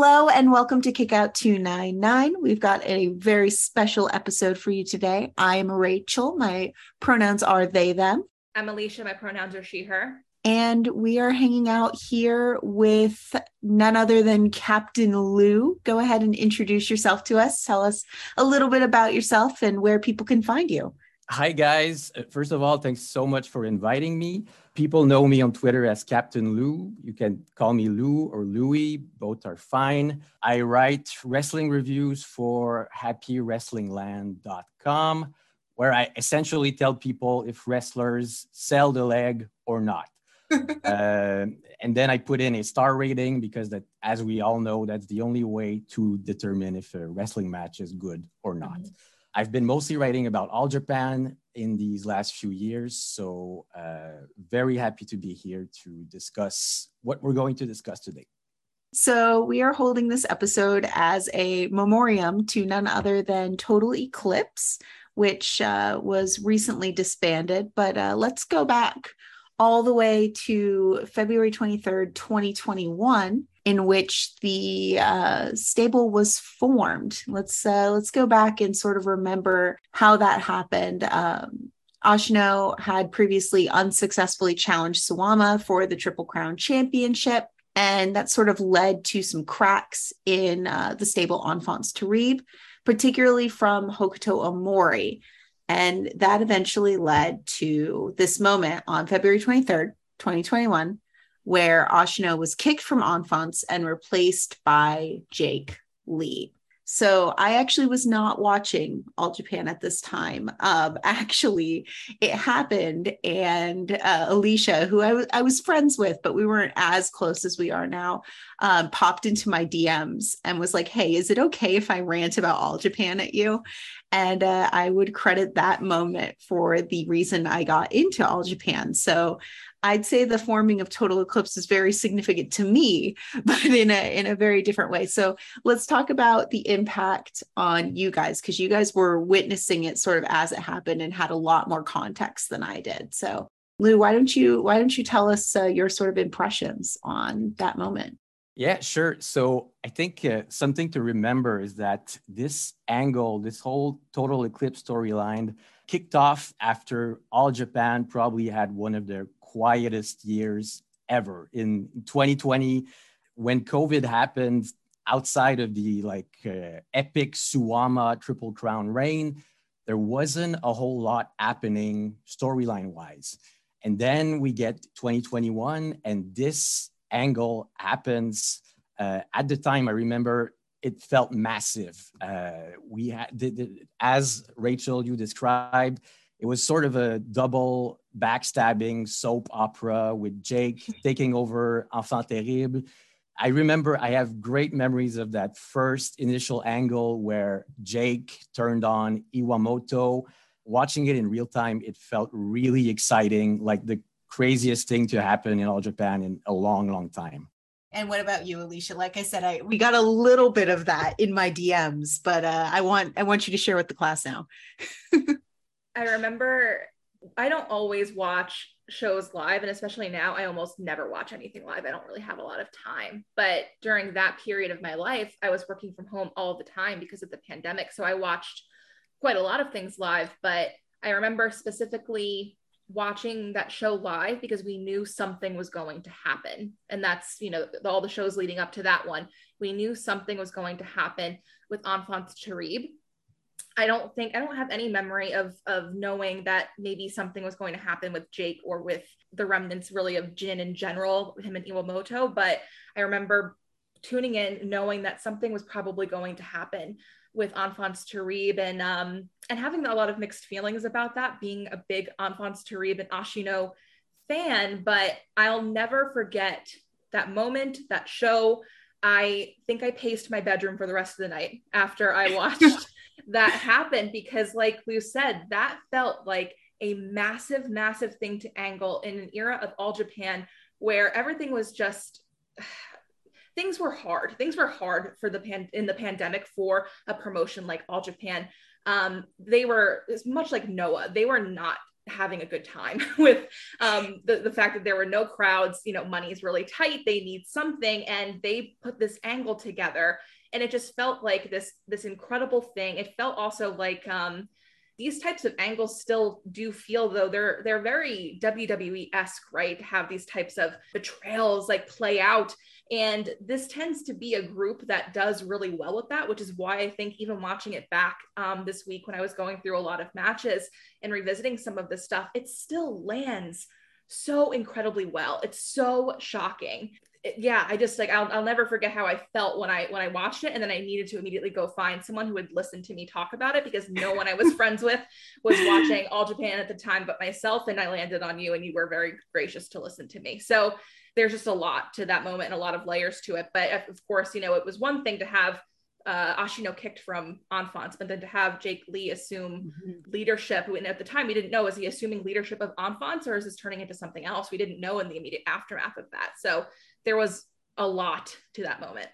Hello and welcome to Kickout 299. We've got a very special episode for you today. I'm Rachel. My pronouns are they, them. I'm Alicia. My pronouns are she, her. And we are hanging out here with none other than Captain Lou. Go ahead and introduce yourself to us. Tell us a little bit about yourself and where people can find you. Hi, guys. First of all, thanks so much for inviting me. People know me on Twitter as Captain Lou. You can call me Lou or Louie, both are fine. I write wrestling reviews for happywrestlingland.com, where I essentially tell people if wrestlers sell the leg or not. uh, and then I put in a star rating because that, as we all know, that's the only way to determine if a wrestling match is good or not. Mm-hmm. I've been mostly writing about All Japan in these last few years. So, uh, very happy to be here to discuss what we're going to discuss today. So, we are holding this episode as a memoriam to none other than Total Eclipse, which uh, was recently disbanded. But uh, let's go back all the way to February 23rd, 2021 in which the uh, stable was formed. Let's uh, let's go back and sort of remember how that happened. Um, Ashino had previously unsuccessfully challenged Suwama for the Triple Crown Championship, and that sort of led to some cracks in uh, the stable Enfants Terrible, particularly from Hokuto Omori. And that eventually led to this moment on February 23rd, 2021, where Ashino was kicked from Enfants and replaced by Jake Lee. So I actually was not watching All Japan at this time. Um, actually, it happened, and uh, Alicia, who I, w- I was friends with, but we weren't as close as we are now, um, popped into my DMs and was like, "Hey, is it okay if I rant about All Japan at you?" And uh, I would credit that moment for the reason I got into All Japan. So I'd say the forming of total eclipse is very significant to me, but in a in a very different way. So let's talk about the impact on you guys because you guys were witnessing it sort of as it happened and had a lot more context than I did. So Lou, why don't you why don't you tell us uh, your sort of impressions on that moment? Yeah, sure. So I think uh, something to remember is that this angle, this whole total eclipse storyline, kicked off after All Japan probably had one of their quietest years ever in 2020 when covid happened outside of the like uh, epic suwama triple crown reign there wasn't a whole lot happening storyline wise and then we get 2021 and this angle happens uh, at the time i remember it felt massive uh, we had as rachel you described it was sort of a double backstabbing soap opera with Jake taking over Enfants Terrible. I remember I have great memories of that first initial angle where Jake turned on Iwamoto. Watching it in real time, it felt really exciting, like the craziest thing to happen in all Japan in a long, long time. And what about you, Alicia? Like I said, I we got a little bit of that in my DMs, but uh, I want I want you to share with the class now. I remember I don't always watch shows live, and especially now, I almost never watch anything live. I don't really have a lot of time. But during that period of my life, I was working from home all the time because of the pandemic. So I watched quite a lot of things live. But I remember specifically watching that show live because we knew something was going to happen. And that's, you know, all the shows leading up to that one. We knew something was going to happen with Enfants Terrible I don't think I don't have any memory of of knowing that maybe something was going to happen with Jake or with the remnants really of Jin in general, him and Iwamoto. But I remember tuning in, knowing that something was probably going to happen with Enfants Terrible and um and having a lot of mixed feelings about that, being a big Enfants Terrible and Ashino fan, but I'll never forget that moment, that show. I think I paced my bedroom for the rest of the night after I watched that happened because, like Lou said, that felt like a massive, massive thing to angle in an era of all Japan where everything was just things were hard. Things were hard for the pan in the pandemic for a promotion like All Japan. Um, they were much like Noah. They were not having a good time with um, the, the fact that there were no crowds you know money's really tight they need something and they put this angle together and it just felt like this this incredible thing it felt also like um, these types of angles still do feel though they're they're very WWE-esque, right? Have these types of betrayals like play out. And this tends to be a group that does really well with that, which is why I think even watching it back um, this week when I was going through a lot of matches and revisiting some of this stuff, it still lands so incredibly well. It's so shocking yeah, I just like I'll, I'll never forget how I felt when I when I watched it, and then I needed to immediately go find someone who would listen to me talk about it because no one I was friends with was watching All Japan at the time but myself, and I landed on you, and you were very gracious to listen to me. So there's just a lot to that moment and a lot of layers to it. But of course, you know, it was one thing to have uh, Ashino kicked from Enfants, but then to have Jake Lee assume mm-hmm. leadership, and at the time we didn't know is he assuming leadership of Enfants or is this turning into something else? We didn't know in the immediate aftermath of that. So there was a lot to that moment.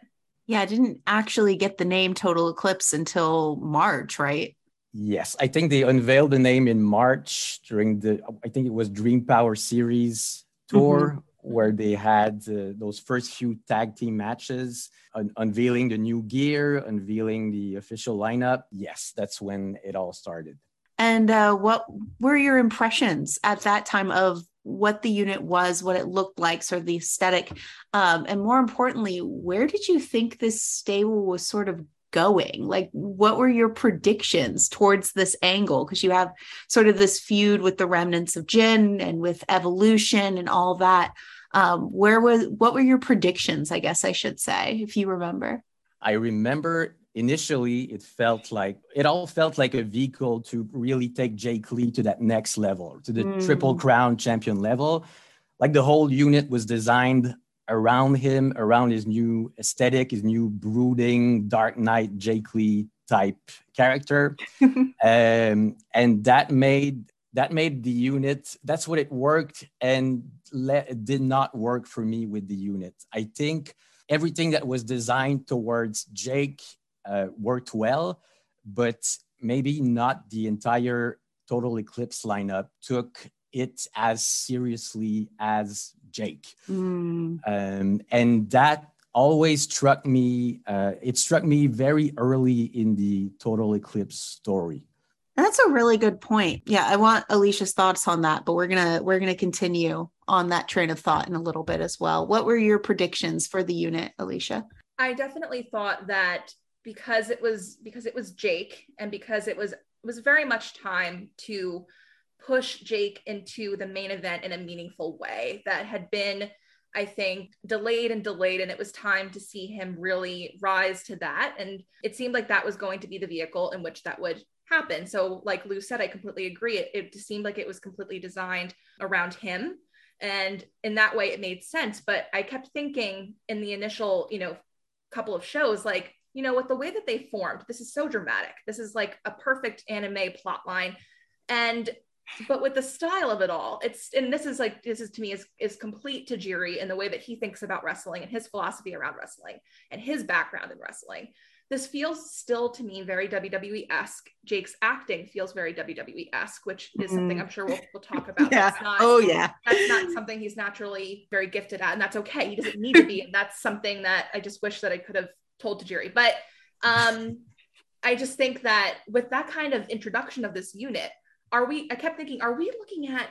Yeah, I didn't actually get the name Total Eclipse until March, right? Yes, I think they unveiled the name in March during the I think it was Dream Power Series tour mm-hmm. Where they had uh, those first few tag team matches, un- unveiling the new gear, unveiling the official lineup. Yes, that's when it all started. And uh, what were your impressions at that time of what the unit was, what it looked like, sort of the aesthetic, um, and more importantly, where did you think this stable was sort of going? Like, what were your predictions towards this angle? Because you have sort of this feud with the remnants of Jin and with evolution and all that. Um, where was what were your predictions? I guess I should say, if you remember. I remember initially it felt like it all felt like a vehicle to really take Jake Lee to that next level, to the mm. triple crown champion level. Like the whole unit was designed around him, around his new aesthetic, his new brooding Dark Knight Jake Lee type character, um, and that made that made the unit. That's what it worked, and le- did not work for me with the unit. I think everything that was designed towards Jake uh, worked well, but maybe not the entire Total Eclipse lineup took it as seriously as Jake. Mm. Um, and that always struck me, uh, it struck me very early in the Total Eclipse story. That's a really good point. Yeah, I want Alicia's thoughts on that, but we're gonna we're gonna continue on that train of thought in a little bit as well. What were your predictions for the unit, Alicia? I definitely thought that because it was because it was Jake and because it was it was very much time to push Jake into the main event in a meaningful way that had been I think delayed and delayed and it was time to see him really rise to that and it seemed like that was going to be the vehicle in which that would happen. So like Lou said I completely agree it, it seemed like it was completely designed around him and in that way it made sense but I kept thinking in the initial, you know, couple of shows like you know, with the way that they formed, this is so dramatic. This is like a perfect anime plot line. And but with the style of it all, it's and this is like this is to me is is complete Tajiri in the way that he thinks about wrestling and his philosophy around wrestling and his background in wrestling. This feels still to me very WWE esque. Jake's acting feels very WWE esque, which is mm something I'm sure we'll, we'll talk about. yeah. Not, oh yeah. That's not something he's naturally very gifted at, and that's okay. He doesn't need to be, and that's something that I just wish that I could have told Tajiri. But um, I just think that with that kind of introduction of this unit, are we? I kept thinking, are we looking at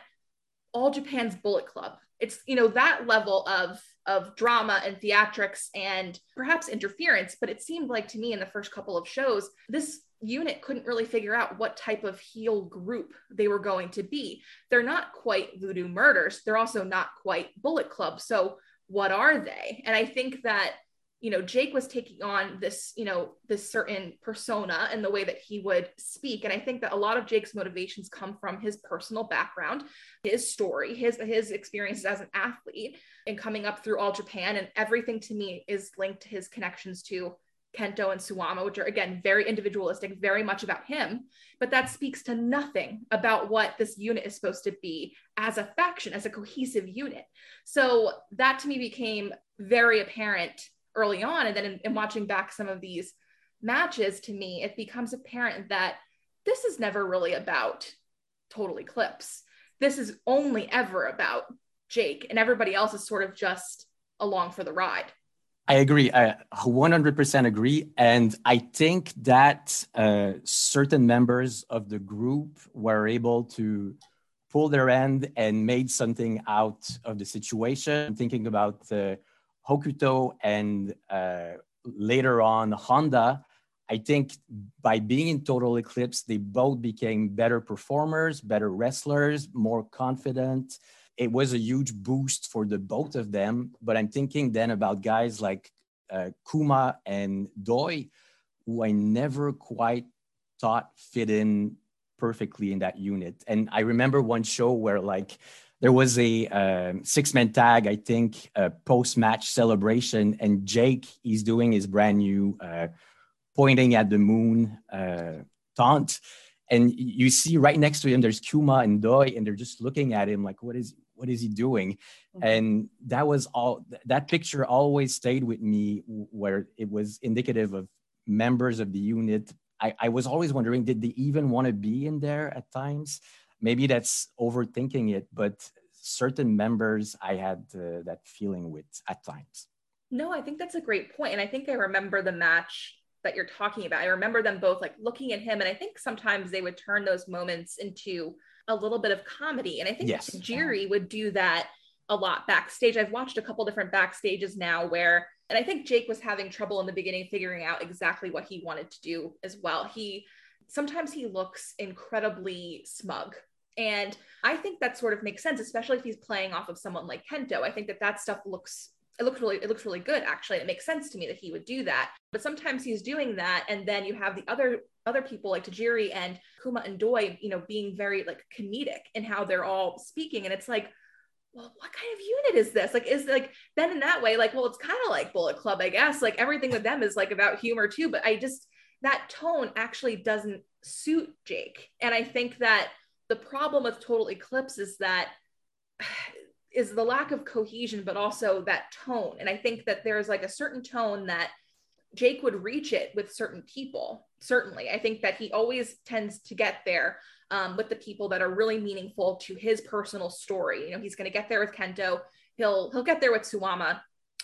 all Japan's Bullet Club? It's you know that level of of drama and theatrics and perhaps interference, but it seemed like to me in the first couple of shows, this unit couldn't really figure out what type of heel group they were going to be. They're not quite voodoo murders. They're also not quite Bullet Club. So what are they? And I think that you know jake was taking on this you know this certain persona and the way that he would speak. And i think that a lot of jake's motivations come from his personal background his story his his experiences as an athlete and coming up through all japan. And everything to me is linked to his connections to Kento and Suwama, which are again very individualistic, very much about him, but that speaks to nothing about what this unit is supposed to be as a faction, as a cohesive unit. So that to me became very apparent early on. And then in, in watching back some of these matches, to me, it becomes apparent that this is never really about Total Eclipse. this is only ever about Jake and everybody else is sort of just along for the ride. I agree. I 100% agree. And I think that uh, certain members of the group were able to pull their end and made something out of the situation. I'm thinking about uh, Hokuto and uh, later on Honda. I think by being in Total Eclipse, they both became better performers, better wrestlers, more confident it was a huge boost for the both of them. But I'm thinking then about guys like uh, Kuma and Doi, who I never quite thought fit in perfectly in that unit. And I remember one show where like there was a um, six man tag, I think, post match celebration, and Jake he's doing his brand new uh, pointing at the moon uh, taunt. And you see right next to him, there's Kuma and Doi, and they're just looking at him like, "What is what is he doing mm-hmm. and that was all that picture always stayed with me where it was indicative of members of the unit I, I was always wondering did they even want to be in there at times maybe that's overthinking it but certain members i had uh, that feeling with at times no i think that's a great point and i think i remember the match that you're talking about i remember them both like looking at him and i think sometimes they would turn those moments into a little bit of comedy. And I think yes. Tajiri would do that a lot backstage. I've watched a couple different backstages now where, and I think Jake was having trouble in the beginning figuring out exactly what he wanted to do as well. He sometimes he looks incredibly smug. And I think that sort of makes sense, especially if he's playing off of someone like Kento. I think that that stuff looks it looks really it looks really good actually. It makes sense to me that he would do that. But sometimes he's doing that and then you have the other other people like tajiri and kuma and doi you know being very like comedic in how they're all speaking. And it's like well what kind of unit is this? Like is like then in that way like well it's kind of like bullet club i guess. Like everything with them is like about humor too. But i just that tone actually doesn't suit jake. And i think that the problem with total eclipse is that is the lack of cohesion, but also that tone. And I think that there's like a certain tone that Jake would reach it with certain people. Certainly, I think that he always tends to get there um, with the people that are really meaningful to his personal story. You know, he's going to get there with Kento. He'll he'll get there with Suwama,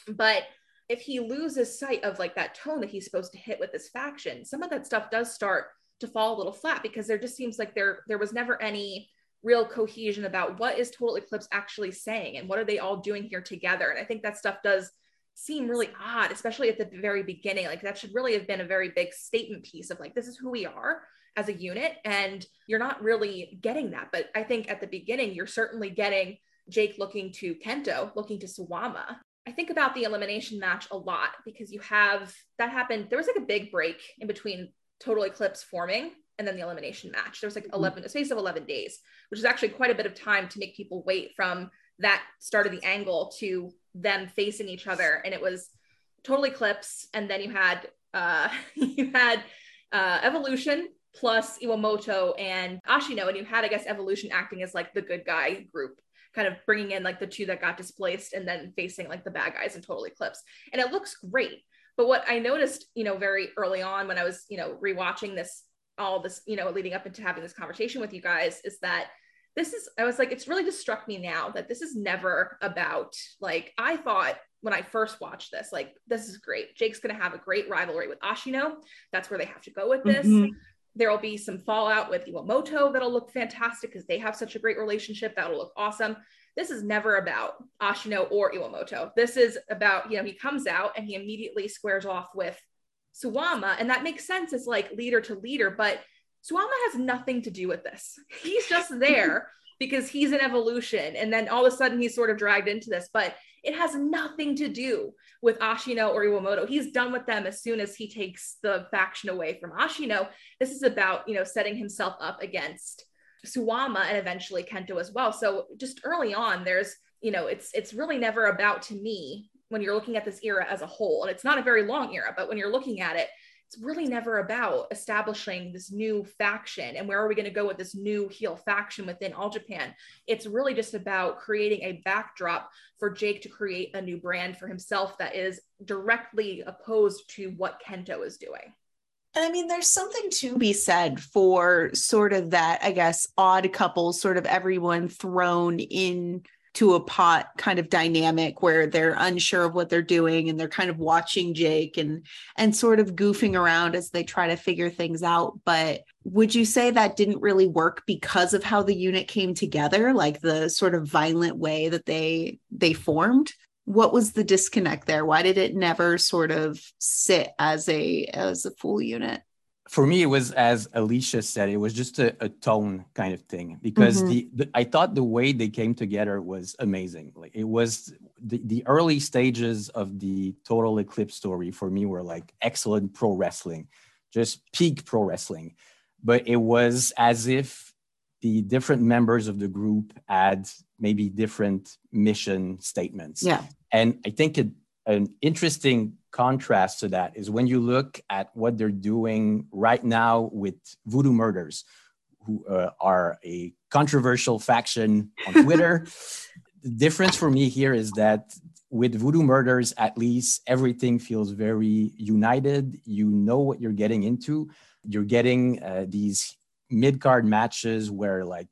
but if he loses sight of like that tone that he's supposed to hit with this faction, some of that stuff does start to fall a little flat because there just seems like there there was never any real cohesion about what is total eclipse actually saying and what are they all doing here together. And i think that stuff does seem really odd especially at the very beginning. Like that should really have been a very big statement piece of like this is who we are as a unit and you're not really getting that. But i think at the beginning you're certainly getting jake looking to kento looking to suwama. I think about the elimination match a lot because you have that happened there was like a big break in between total eclipse forming and then the elimination match. There was like mm-hmm. 11, a space of 11 days, which is actually quite a bit of time to make people wait from that start of the angle to them facing each other. And it was total eclipse. And then you had, uh, you had, uh, evolution plus Iwamoto and Ashino. And you had, I guess, evolution acting as like the good guy group kind of bringing in like the two that got displaced and then facing like the bad guys in total eclipse. And it looks great. But what I noticed, you know, very early on when I was, you know, rewatching this all this, you know, leading up into having this conversation with you guys is that this is, I was like, it's really just struck me now that this is never about, like, I thought when I first watched this, like, this is great. Jake's going to have a great rivalry with Ashino. That's where they have to go with this. Mm-hmm. There will be some fallout with Iwamoto that'll look fantastic because they have such a great relationship. That'll look awesome. This is never about Ashino or Iwamoto. This is about, you know, he comes out and he immediately squares off with Suwama, and that makes sense It's like leader to leader, but Suwama has nothing to do with this. He's just there because he's an evolution. And then all of a sudden he's sort of dragged into this, but it has nothing to do with Ashino or Iwamoto. He's done with them as soon as he takes the faction away from Ashino. This is about, you know, setting himself up against Suwama and eventually Kento as well. So just early on, there's, you know, it's it's really never about to me when you're looking at this era as a whole. And it's not a very long era, but when you're looking at it, it's really never about establishing this new faction and where are we going to go with this new heel faction within all japan it's really just about creating a backdrop for jake to create a new brand for himself that is directly opposed to what kento is doing And I mean, there's something to be said for sort of that, I guess, odd couple, sort of everyone thrown in to a pot kind of dynamic where they're unsure of what they're doing and they're kind of watching Jake and and sort of goofing around as they try to figure things out. But would you say that didn't really work because of how the unit came together like the sort of violent way that they they formed what was the disconnect there why did it never sort of sit as a as a full unit for me, it was as Alicia said, it was just a, a tone kind of thing because mm-hmm. the, the, I thought the way they came together was amazing. Like it was the, the early stages of the Total Eclipse story for me were like excellent pro wrestling, just peak pro wrestling. But it was as if the different members of the group had maybe different mission statements. Yeah. And I think it, an interesting contrast to that is when you look at what they're doing right now with Voodoo Murders, who uh, are a controversial faction on Twitter. the difference for me here is that with Voodoo Murders, at least everything feels very united. You know what you're getting into. You're getting uh, these mid card matches where like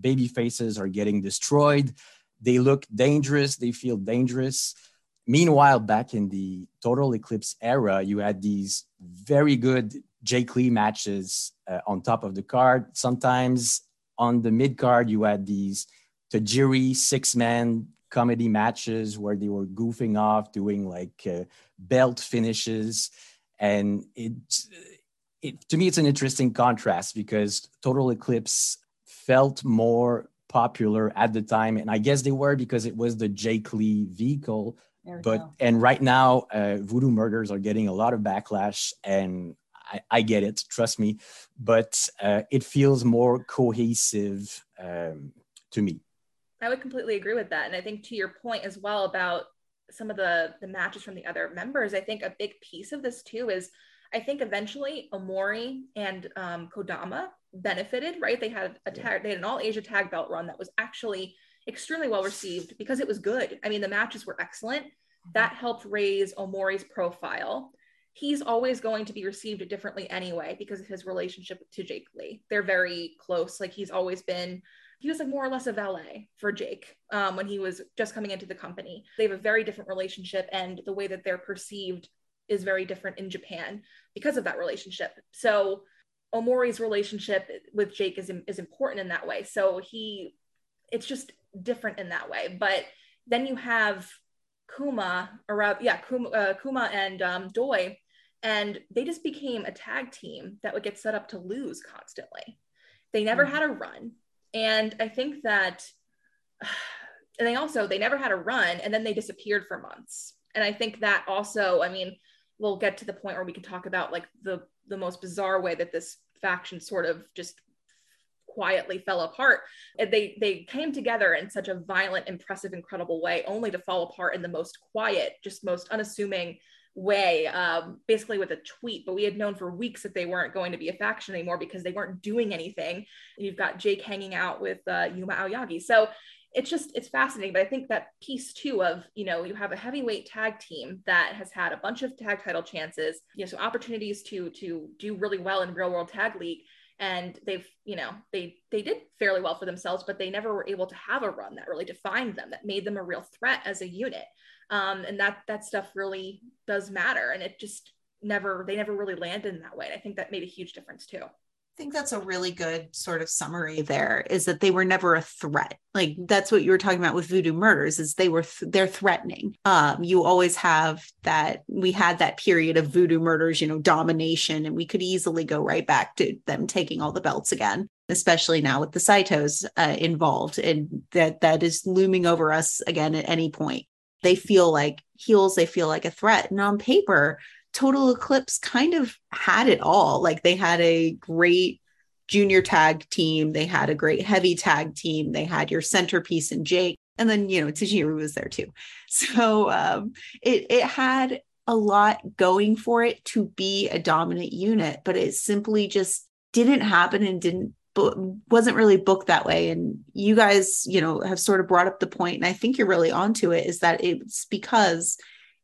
baby faces are getting destroyed. They look dangerous. They feel dangerous Meanwhile, back in the Total Eclipse era, you had these very good Jake Lee matches uh, on top of the card. Sometimes on the mid card, you had these Tajiri six man comedy matches where they were goofing off, doing like uh, belt finishes. And it, it, to me, it's an interesting contrast because Total Eclipse felt more popular at the time. And I guess they were because it was the Jake Lee vehicle but go. and right now uh, voodoo murders are getting a lot of backlash and I, I get it trust me but uh, it feels more cohesive um, to me i would completely agree with that and i think to your point as well about some of the the matches from the other members i think a big piece of this too is i think eventually omori and um, kodama benefited right they had a tag they had an all asia tag belt run that was actually extremely well received because it was good. I mean, the matches were excellent. That helped raise Omori's profile. He's always going to be received differently anyway because of his relationship to Jake Lee. They're very close. Like he's always been, he was like more or less a valet for Jake um, when he was just coming into the company. They have a very different relationship, and the way that they're perceived is very different in Japan because of that relationship. So Omori's relationship with Jake is, is important in that way. So he, it's just different in that way. But then you have Kuma around, yeah, Kuma, uh, Kuma and um, Doi, and they just became a tag team that would get set up to lose constantly. They never mm-hmm. had a run, and I think that, and they also they never had a run, and then they disappeared for months. And I think that also, I mean, we'll get to the point where we can talk about like the the most bizarre way that this faction sort of just quietly fell apart. They they came together in such a violent, impressive, incredible way, only to fall apart in the most quiet, just most unassuming way, um, basically with a tweet. But we had known for weeks that they weren't going to be a faction anymore because they weren't doing anything. And you've got Jake hanging out with uh, Yuma Aoyagi. So it's just it's fascinating but i think that piece too of you know you have a heavyweight tag team that has had a bunch of tag title chances you know so opportunities to to do really well in real world tag league. And they've you know they they did fairly well for themselves but they never were able to have a run that really defined them that made them a real threat as a unit. Um, and that that stuff really does matter. And it just never they never really landed in that way. And i think that made a huge difference too think that's a really good sort of summary there is that they were never a threat. Like that's what you were talking about with voodoo murders is they were th- they're threatening. Um you always have that we had that period of voodoo murders, you know, domination and we could easily go right back to them taking all the belts again, especially now with the Saitos uh, involved and that that is looming over us again at any point. They feel like heels, they feel like a threat. And on paper, Total Eclipse kind of had it all. Like they had a great junior tag team, they had a great heavy tag team, they had your centerpiece and Jake, and then you know Tajiri was there too. So um, it it had a lot going for it to be a dominant unit, but it simply just didn't happen and didn't wasn't really booked that way and you guys you know have sort of brought up the point and i think you're really onto it is that it's because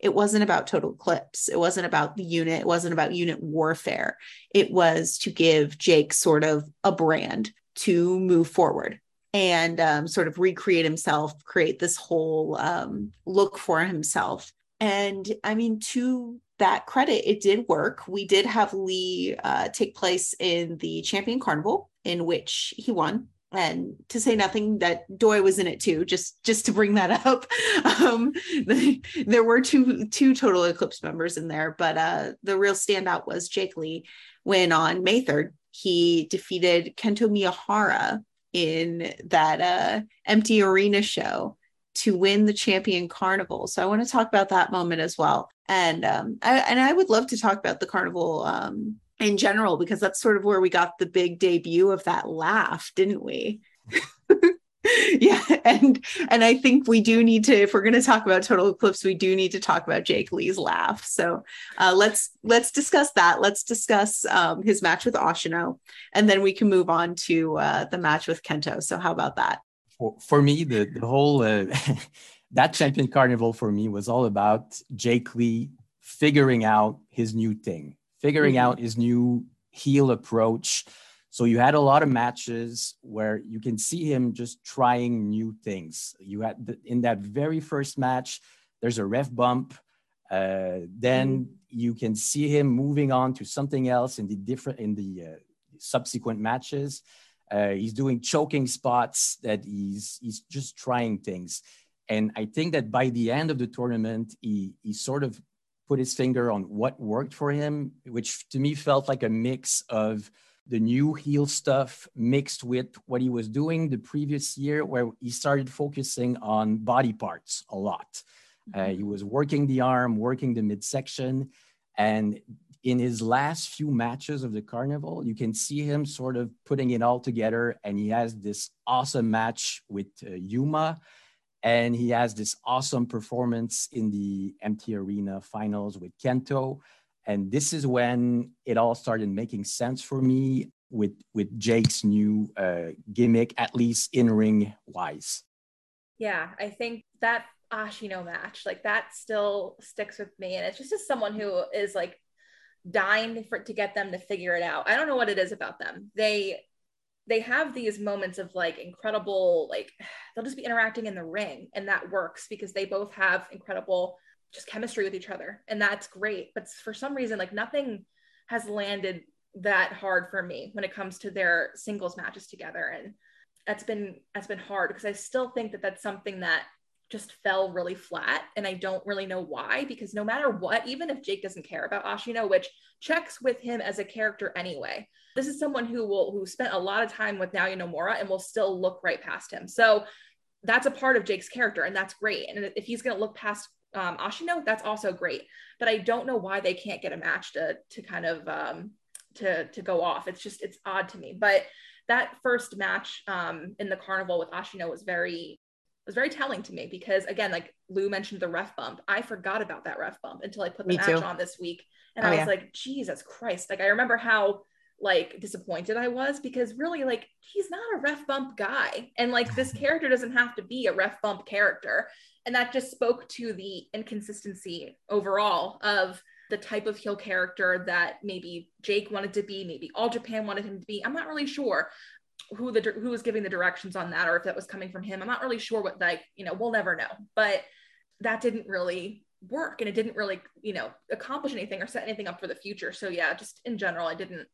it wasn't about total eclipse. It wasn't about the unit. It wasn't about unit warfare. It was to give jake sort of a brand to move forward and um, sort of recreate himself create this whole um, look for himself. And i mean to that credit it did work. We did have lee uh, take place in the champion carnival in which he won and to say nothing that Doi was in it too, just just to bring that up. Um, the, there were two two total eclipse members in there, but uh, the real standout was Jake Lee when on May 3rd he defeated Kento Miyahara in that uh, empty arena show to win the champion carnival. So I want to talk about that moment as well. And um, I, and I would love to talk about the carnival um, in general because that's sort of where we got the big debut of that laugh didn't we? Yeah and and i think we do need to if we're going to talk about total eclipse we do need to talk about jake lee's laugh. So uh, let's let's discuss that. Let's discuss um, his match with ashino and then we can move on to uh, the match with kento. So how about that? For, for me the, the whole uh, that champion carnival for me was all about jake lee figuring out his new thing figuring mm-hmm. out his new heel approach. So you had a lot of matches where you can see him just trying new things. You had the, in that very first match, there's a ref bump. Uh, then mm-hmm. you can see him moving on to something else in the different in the uh, subsequent matches. Uh, he's doing choking spots that he's he's just trying things. And I think that by the end of the tournament, he he sort of put his finger on what worked for him, which to me felt like a mix of the new heel stuff mixed with what he was doing the previous year, where he started focusing on body parts a lot. Uh, mm-hmm. he was working the arm, working the midsection. And in his last few matches of the carnival, you can see him sort of putting it all together. And he has this awesome match with uh, Yuma and he has this awesome performance in the empty arena finals with Kento. And this is when it all started making sense for me with with Jake's new uh, gimmick, at least in ring wise. Yeah, I think that Ashino match, like that, still sticks with me, and it's just as someone who is like dying for to get them to figure it out. I don't know what it is about them. They they have these moments of like incredible like they'll just be interacting in the ring and that works because they both have incredible just chemistry with each other and that's great. But for some reason like nothing has landed that hard for me when it comes to their singles matches together and that's been that's been hard because i still think that that's something that just fell really flat and i don't really know why because no matter what even if jake doesn't care about ashino which checks with him as a character anyway this is someone who will who spent a lot of time with naoya nomura and will still look right past him. So that's a part of jake's character and that's great. And if he's going to look past um, ashino that's also great. But i don't know why they can't get a match to to kind of um, to to go off. It's just it's odd to me. But that first match um, in the carnival with ashino was very was very telling to me because again, like Lou mentioned the ref bump. I forgot about that ref bump until I put the me match too. on this week. And oh, I was yeah. like, Jesus Christ. Like I remember how like disappointed I was because really like he's not a ref bump guy. And like this character doesn't have to be a ref bump character. And that just spoke to the inconsistency overall of the type of heel character that maybe Jake wanted to be, maybe All Japan wanted him to be. I'm not really sure who the who was giving the directions on that or if that was coming from him. I'm not really sure what like you know we'll never know but that didn't really work and it didn't really you know accomplish anything or set anything up for the future. So yeah just in general i didn't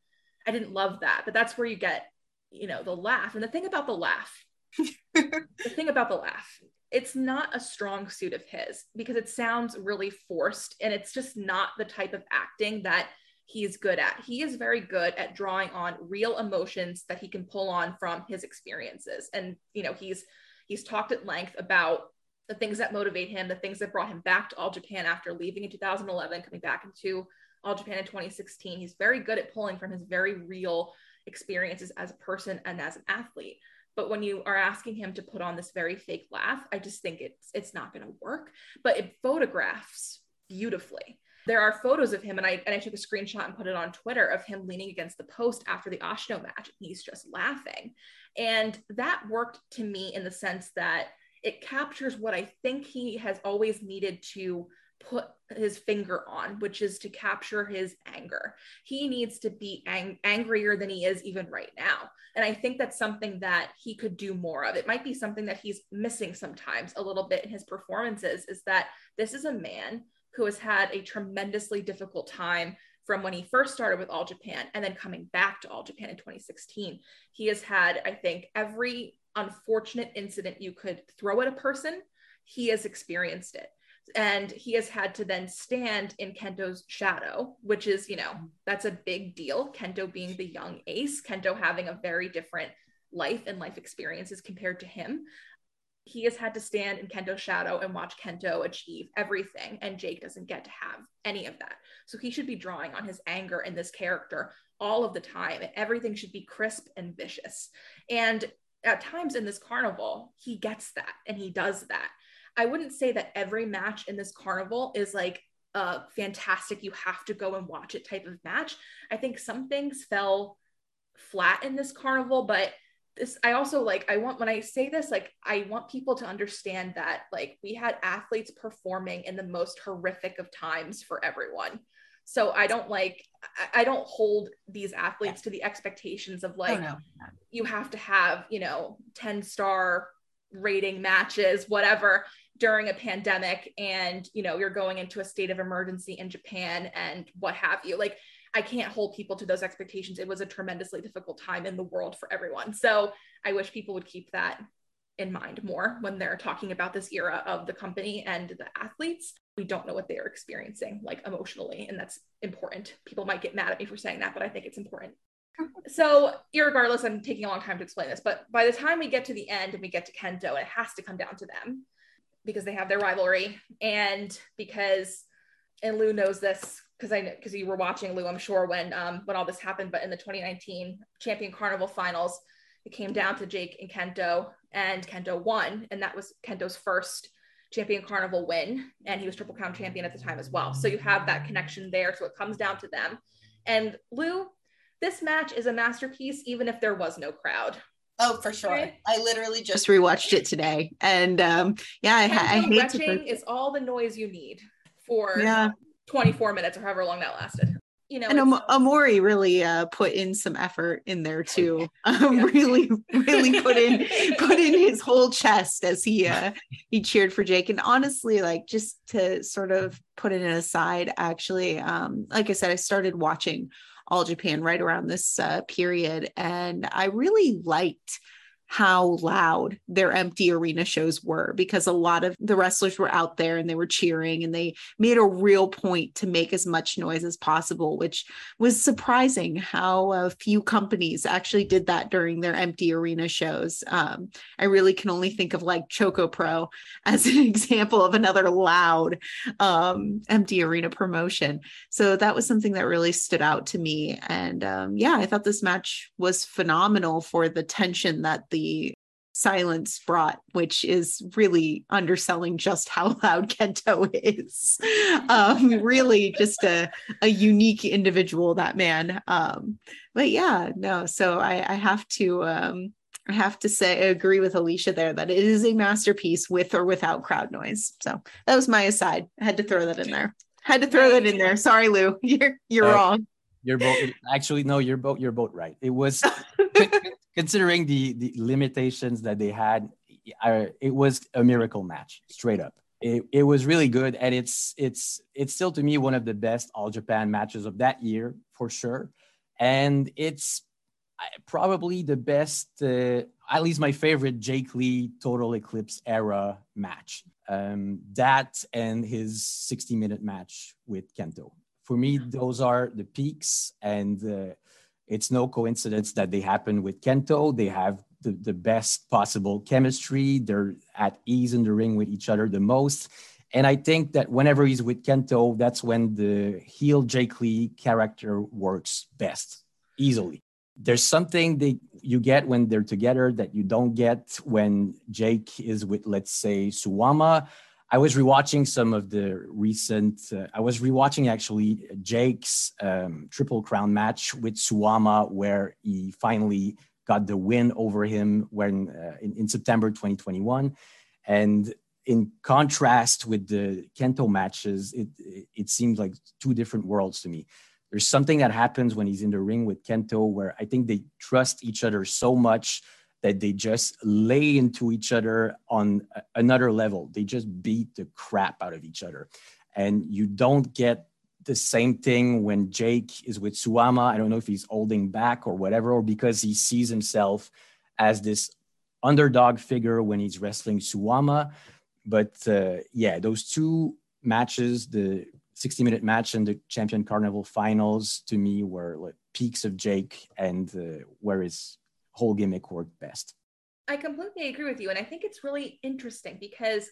i didn't love that but that's where you get you know the laugh. And the thing about the laugh the thing about the laugh it's not a strong suit of his because it sounds really forced and it's just not the type of acting that he's good at. He is very good at drawing on real emotions that he can pull on from his experiences. And you know, he's he's talked at length about the things that motivate him, the things that brought him back to All Japan after leaving in 2011, coming back into All Japan in 2016. He's very good at pulling from his very real experiences as a person and as an athlete. But when you are asking him to put on this very fake laugh, I just think it's it's not going to work. But it photographs beautifully there are photos of him and I and I took a screenshot and put it on Twitter of him leaning against the post after the Ashino match he's just laughing. And that worked to me in the sense that it captures what I think he has always needed to put his finger on, which is to capture his anger. He needs to be ang- angrier than he is even right now. And I think that's something that he could do more of. It might be something that he's missing sometimes a little bit in his performances is that this is a man who has had a tremendously difficult time from when he first started with All Japan and then coming back to All Japan in 2016. He has had, I think, every unfortunate incident you could throw at a person, he has experienced it and he has had to then stand in Kento's shadow, which is, you know, mm-hmm. that's a big deal. Kento being the young ace, Kento having a very different life and life experiences compared to him. He has had to stand in Kento's shadow and watch Kento achieve everything, and Jake doesn't get to have any of that. So he should be drawing on his anger in this character all of the time, and everything should be crisp and vicious. And at times in this carnival, he gets that and he does that I wouldn't say that every match in this carnival is like a fantastic, you have to go and watch it type of match. I think some things fell flat in this carnival, but this I also like I want when I say this like I want people to understand that like we had athletes performing in the most horrific of times for everyone. So I don't like I don't hold these athletes to the expectations of oh, like oh, no. you have to have, you know, 10 star rating matches, whatever during a pandemic and you know you're going into a state of emergency in Japan and what have you like I can't hold people to those expectations. It was a tremendously difficult time in the world for everyone. So I wish people would keep that in mind more when they're talking about this era of the company and the athletes. We don't know what they are experiencing like emotionally and that's important. People might get mad at me for saying that but I think it's important. So regardless i'm taking a long time to explain this but by the time we get to the end and we get to kento it has to come down to them because they have their rivalry. And because and Lou knows this because I know because you were watching Lou, I'm sure when um when all this happened, but in the 2019 Champion Carnival Finals, it came down to Jake and Kento, and Kento won, and that was Kento's first Champion Carnival win, and he was Triple Crown champion at the time as well. So you have that connection there. So it comes down to them. And Lou, this match is a masterpiece, even if there was no crowd. Oh, for sure. Right? I literally just rewatched it today, and um, yeah, I, I hate to. is all the noise you need for yeah. 24 minutes or however long that lasted. You know, and Am- Omori really uh, put in some effort in there too. Um, yeah. Really, really put in put in his whole chest as he uh, he cheered for Jake. And honestly, like just to sort of put it aside, actually, um, like I said, I started watching all Japan right around this uh, period. And I really liked how loud their empty arena shows were because a lot of the wrestlers were out there and they were cheering and they made a real point to make as much noise as possible, which was surprising how a few companies actually did that during their empty arena shows. Um, I really can only think of like Choco Pro as an example of another loud um, empty arena promotion. So that was something that really stood out to me. And um, yeah, I thought this match was phenomenal for the tension that the the silence brought, which is really underselling just how loud Kento is. Um, really, just a, a unique individual, that man. Um, but yeah, no, so I, I have to. Um, I have to say, agree with Alicia there that it is a masterpiece with or without crowd noise. So that was my aside. I had to throw that in there. had to throw that in there. Sorry, Lou. You're you're uh, wrong. You're both actually no. You're both you're both right. It was considering the the limitations that they had, I, it was a miracle match, straight up. It, it was really good, and it's it's it's still to me one of the best All Japan matches of that year for sure, and it's probably the best, uh, at least my favorite Jake Lee Total Eclipse era match. Um, that and his 60 minute match with Kento. For me, those are the peaks, and uh, it's no coincidence that they happen with Kento. They have the, the best possible chemistry. They're at ease in the ring with each other the most. And I think that whenever he's with Kento, that's when the heel Jake Lee character works best, easily. There's something that you get when they're together that you don't get when Jake is with, let's say, Suwama I was rewatching some of the recent. Uh, I was rewatching actually Jake's um, Triple Crown match with Suwama, where he finally got the win over him when uh, in, in, September 2021, and in contrast with the Kento matches, it it seems like two different worlds to me. There's something that happens when he's in the ring with Kento where I think they trust each other so much that they just lay into each other on another level. They just beat the crap out of each other. And you don't get the same thing when Jake is with Suwama. I don't know if he's holding back or whatever, or because he sees himself as this underdog figure when he's wrestling Suwama. But uh, yeah, those two matches, the 60 minute match and the Champion Carnival finals, to me were like peaks of Jake and uh, where his whole gimmick worked best. I completely agree with you. And I think it's really interesting because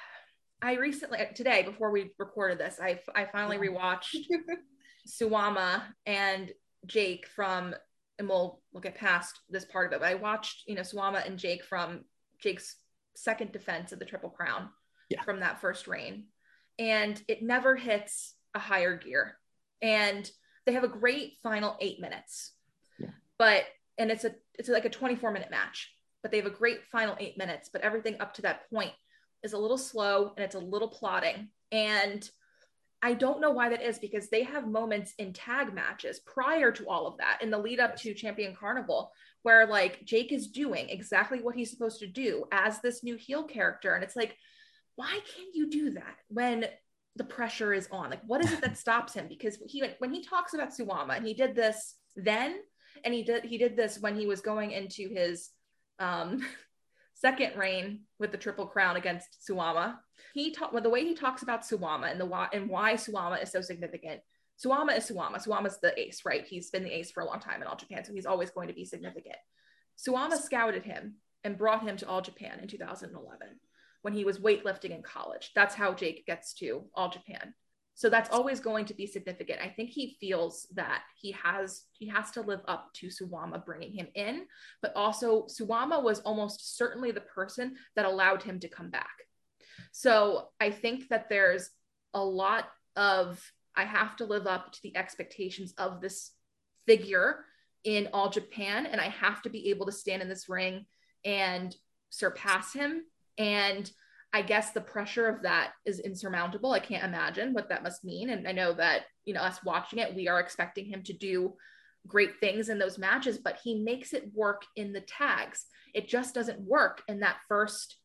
I recently, today, before we recorded this, I, I finally rewatched Suwama and Jake from, and we'll, we'll get past this part of it, but I watched, you know, Suwama and Jake from Jake's second defense of the Triple Crown yeah. from that first reign. And it never hits a higher gear. And they have a great final eight minutes. Yeah. But and it's a it's like a 24 minute match but they have a great final eight minutes but everything up to that point is a little slow and it's a little plotting and i don't know why that is because they have moments in tag matches prior to all of that in the lead up to champion carnival where like jake is doing exactly what he's supposed to do as this new heel character. And it's like why can't you do that when the pressure is on? Like what is it that stops him? Because he when he talks about suwama and he did this then and he did he did this when he was going into his um, second reign with the Triple Crown against Suwama. He talked well, the way he talks about Suwama and the why and why Suwama is so significant. Suwama is Suwama. Suwama's the ace, right? He's been the ace for a long time in All Japan, so he's always going to be significant. Suwama scouted him and brought him to All Japan in 2011 when he was weightlifting in college. That's how Jake gets to All Japan. So that's always going to be significant. I think he feels that he has he has to live up to Suwama bringing him in, but also Suwama was almost certainly the person that allowed him to come back. So I think that there's a lot of I have to live up to the expectations of this figure in all Japan and I have to be able to stand in this ring and surpass him and I guess the pressure of that is insurmountable. I can't imagine what that must mean. And I know that, you know, us watching it, we are expecting him to do great things in those matches, but he makes it work in the tags. It just doesn't work in that first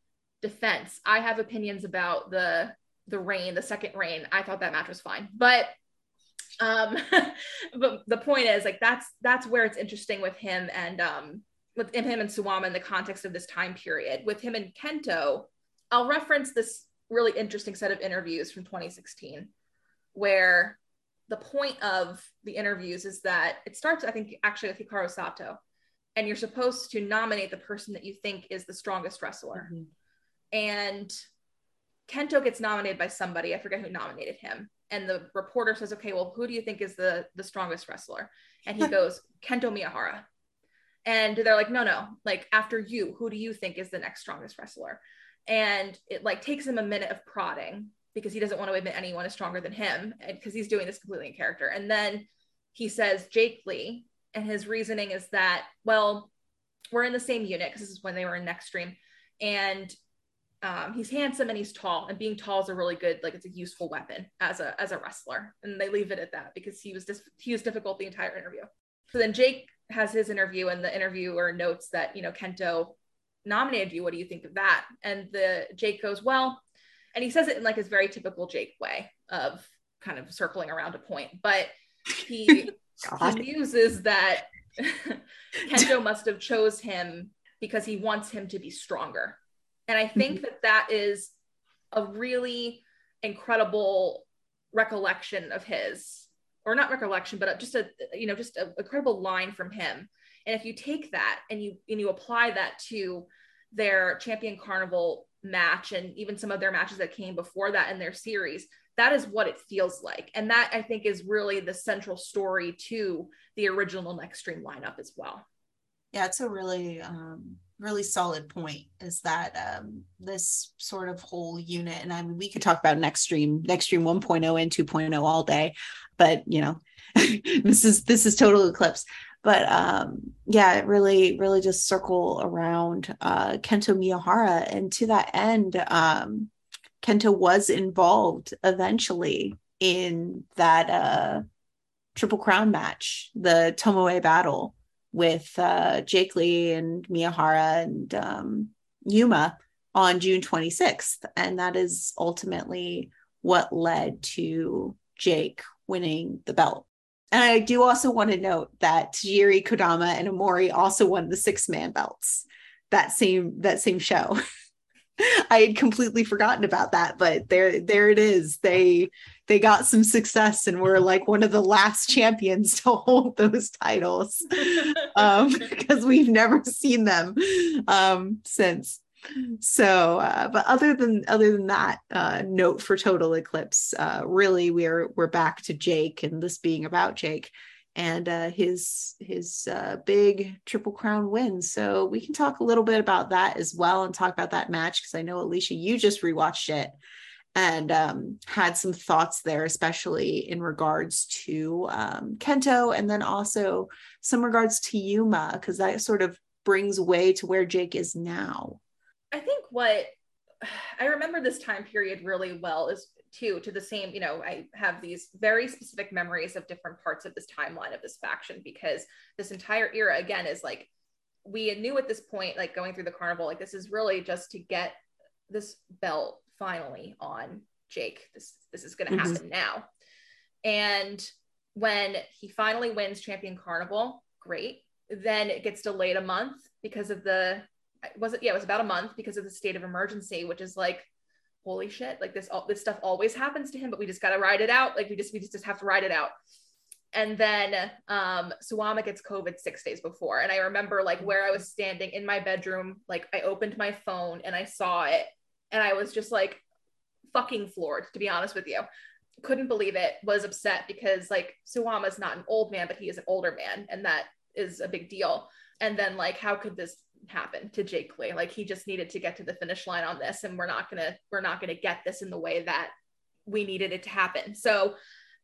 defense. I have opinions about the the reign, the second reign. I thought that match was fine. But um but the point is like that's that's where it's interesting with him and um with him and Suwama in the context of this time period. With him and Kento, I'll reference this really interesting set of interviews from 2016 where the point of the interviews is that it starts, I think, actually with Hikaru Sato, and you're supposed to nominate the person that you think is the strongest wrestler. Mm-hmm. And Kento gets nominated by somebody, I forget who nominated him. And the reporter says, Okay, well, who do you think is the, the strongest wrestler? And he goes, Kento Miyahara. And they're like, No, no, like after you, who do you think is the next strongest wrestler? And it like takes him a minute of prodding because he doesn't want to admit anyone is stronger than him because he's doing this completely in character. And then he says jake lee and his reasoning is that well we're in the same unit because this is when they were in Nextream and um, he's handsome and he's tall and being tall is a really good like it's a useful weapon as a as a wrestler. And they leave it at that because he was just he was difficult the entire interview. So then jake has his interview and the interviewer notes that you know kento nominated you. What do you think of that? And the Jake goes, well, and he says it in like his very typical Jake way of kind of circling around a point, but he, muses that Kento must have chose him because he wants him to be stronger. And I think mm-hmm. that that is a really incredible recollection of his or not recollection but just a you know just a, a credible line from him and if you take that and you and you apply that to their champion carnival match and even some of their matches that came before that in their series, that is what it feels like. And that I think is really the central story to the original Nextream lineup as well. Yeah, it's a really um really solid point is that um, this sort of whole unit and i mean we could talk about Nextream next stream 1.0 and 2.0 all day but you know this is this is total eclipse but um, yeah, it really, really just circle around uh, Kento Miyahara. And to that end, um, Kenta was involved eventually in that uh, Triple Crown match, the Tomoe battle with uh, Jake Lee and Miyahara and um, Yuma on June 26th. And that is ultimately what led to Jake winning the belt. And I do also want to note that Tajiri Kodama and Omori also won the six man belts that same that same show. I had completely forgotten about that, but there there it is. They they got some success and were like one of the last champions to hold those titles um, because we've never seen them um, since so uh, but other than other than that uh, note for total eclipse uh, really we're we're back to jake and this being about jake and uh, his his uh, big triple crown win. So we can talk a little bit about that as well and talk about that match because i know alicia you just rewatched it and um, had some thoughts there especially in regards to um, kento and then also some regards to yuma because that sort of brings way to where jake is now I think what I remember this time period really well is too to the same, you know, I have these very specific memories of different parts of this timeline of this faction because this entire era again is like we knew at this point, like going through the carnival, like this is really just to get this belt finally on Jake. This this is gonna mm-hmm. happen now. And when he finally wins champion carnival, great. Then it gets delayed a month because of the was it yeah it was about a month because of the state of emergency which is like holy shit like this all this stuff always happens to him but we just got to ride it out. Like we just we just, just have to ride it out. And then um Suwama gets covid 6 days before. And i remember like where i was standing in my bedroom like i opened my phone and i saw it. And i was just like fucking floored to be honest with you. Couldn't believe it. Was upset because like Suwama's not an old man but he is an older man. And that is a big deal. And then like how could this happen to Jake Lee. Like he just needed to get to the finish line on this, and we're not gonna we're not gonna get this in the way that we needed it to happen. So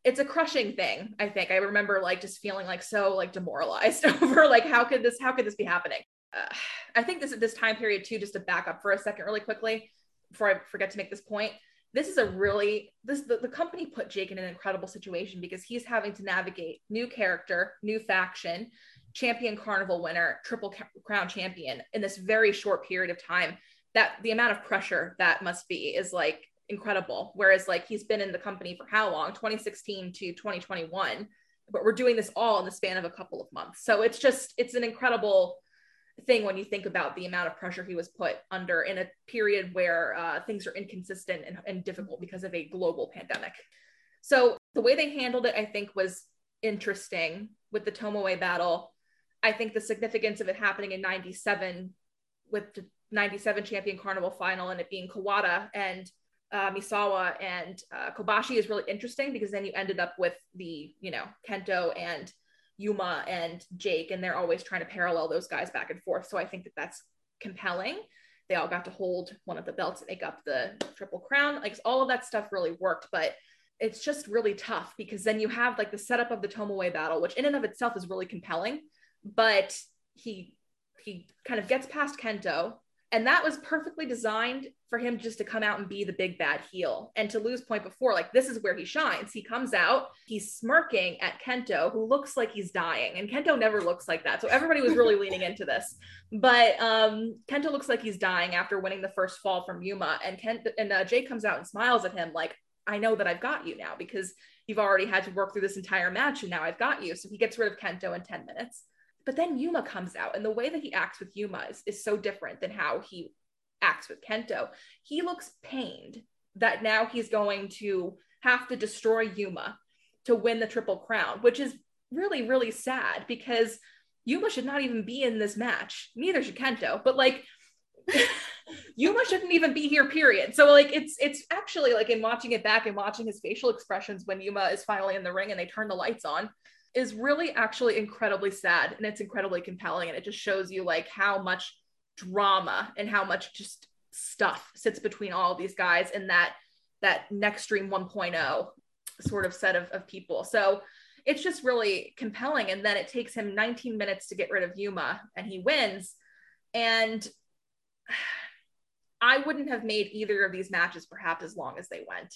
it's a crushing thing. I think I remember like just feeling like so like demoralized over like how could this how could this be happening? Uh, I think this this time period too. Just to back up for a second, really quickly, before I forget to make this point. This is a really this the, the company put Jake in an incredible situation because he's having to navigate new character, new faction, champion carnival winner, triple crown champion in this very short period of time, that the amount of pressure that must be is like incredible. Whereas like he's been in the company for how long? 2016 to 2021. But we're doing this all in the span of a couple of months. So it's just it's an incredible thing when you think about the amount of pressure he was put under in a period where uh, things are inconsistent and, and difficult because of a global pandemic. So the way they handled it, I think, was interesting with the Tomoe battle I think the significance of it happening in 97 with the 97 champion carnival final and it being Kawada and uh, Misawa and uh, Kobashi is really interesting because then you ended up with the, you know, Kento and Yuma and Jake, and they're always trying to parallel those guys back and forth. So I think that that's compelling. They all got to hold one of the belts and make up the triple crown. Like all of that stuff really worked, but it's just really tough because then you have like the setup of the Tomoe battle, which in and of itself is really compelling but he he kind of gets past Kento, and that was perfectly designed for him just to come out and be the big bad heel. And to lose point before, like this is where he shines. He comes out, he's smirking at Kento, who looks like he's dying, and Kento never looks like that. So everybody was really leaning into this. But um, Kento looks like he's dying after winning the first fall from Yuma, and Kent and uh, Jay comes out and smiles at him like, "I know that I've got you now because." You've already had to work through this entire match, and now I've got you. So he gets rid of Kento in 10 minutes but then Yuma comes out, and the way that he acts with Yuma is, is so different than how he acts with Kento. He looks pained that now he's going to have to destroy Yuma to win the Triple Crown, which is really, really sad because Yuma should not even be in this match. Neither should Kento, but like Yuma shouldn't even be here, period. So like it's it's actually like in watching it back and watching his facial expressions when Yuma is finally in the ring and they turn the lights on, is really actually incredibly sad and it's incredibly compelling. And it just shows you like how much drama and how much just stuff sits between all these guys and that that Nextream 1.0 sort of set of, of people. So it's just really compelling. And then it takes him 19 minutes to get rid of yuma and he wins. And I wouldn't have made either of these matches perhaps as long as they went.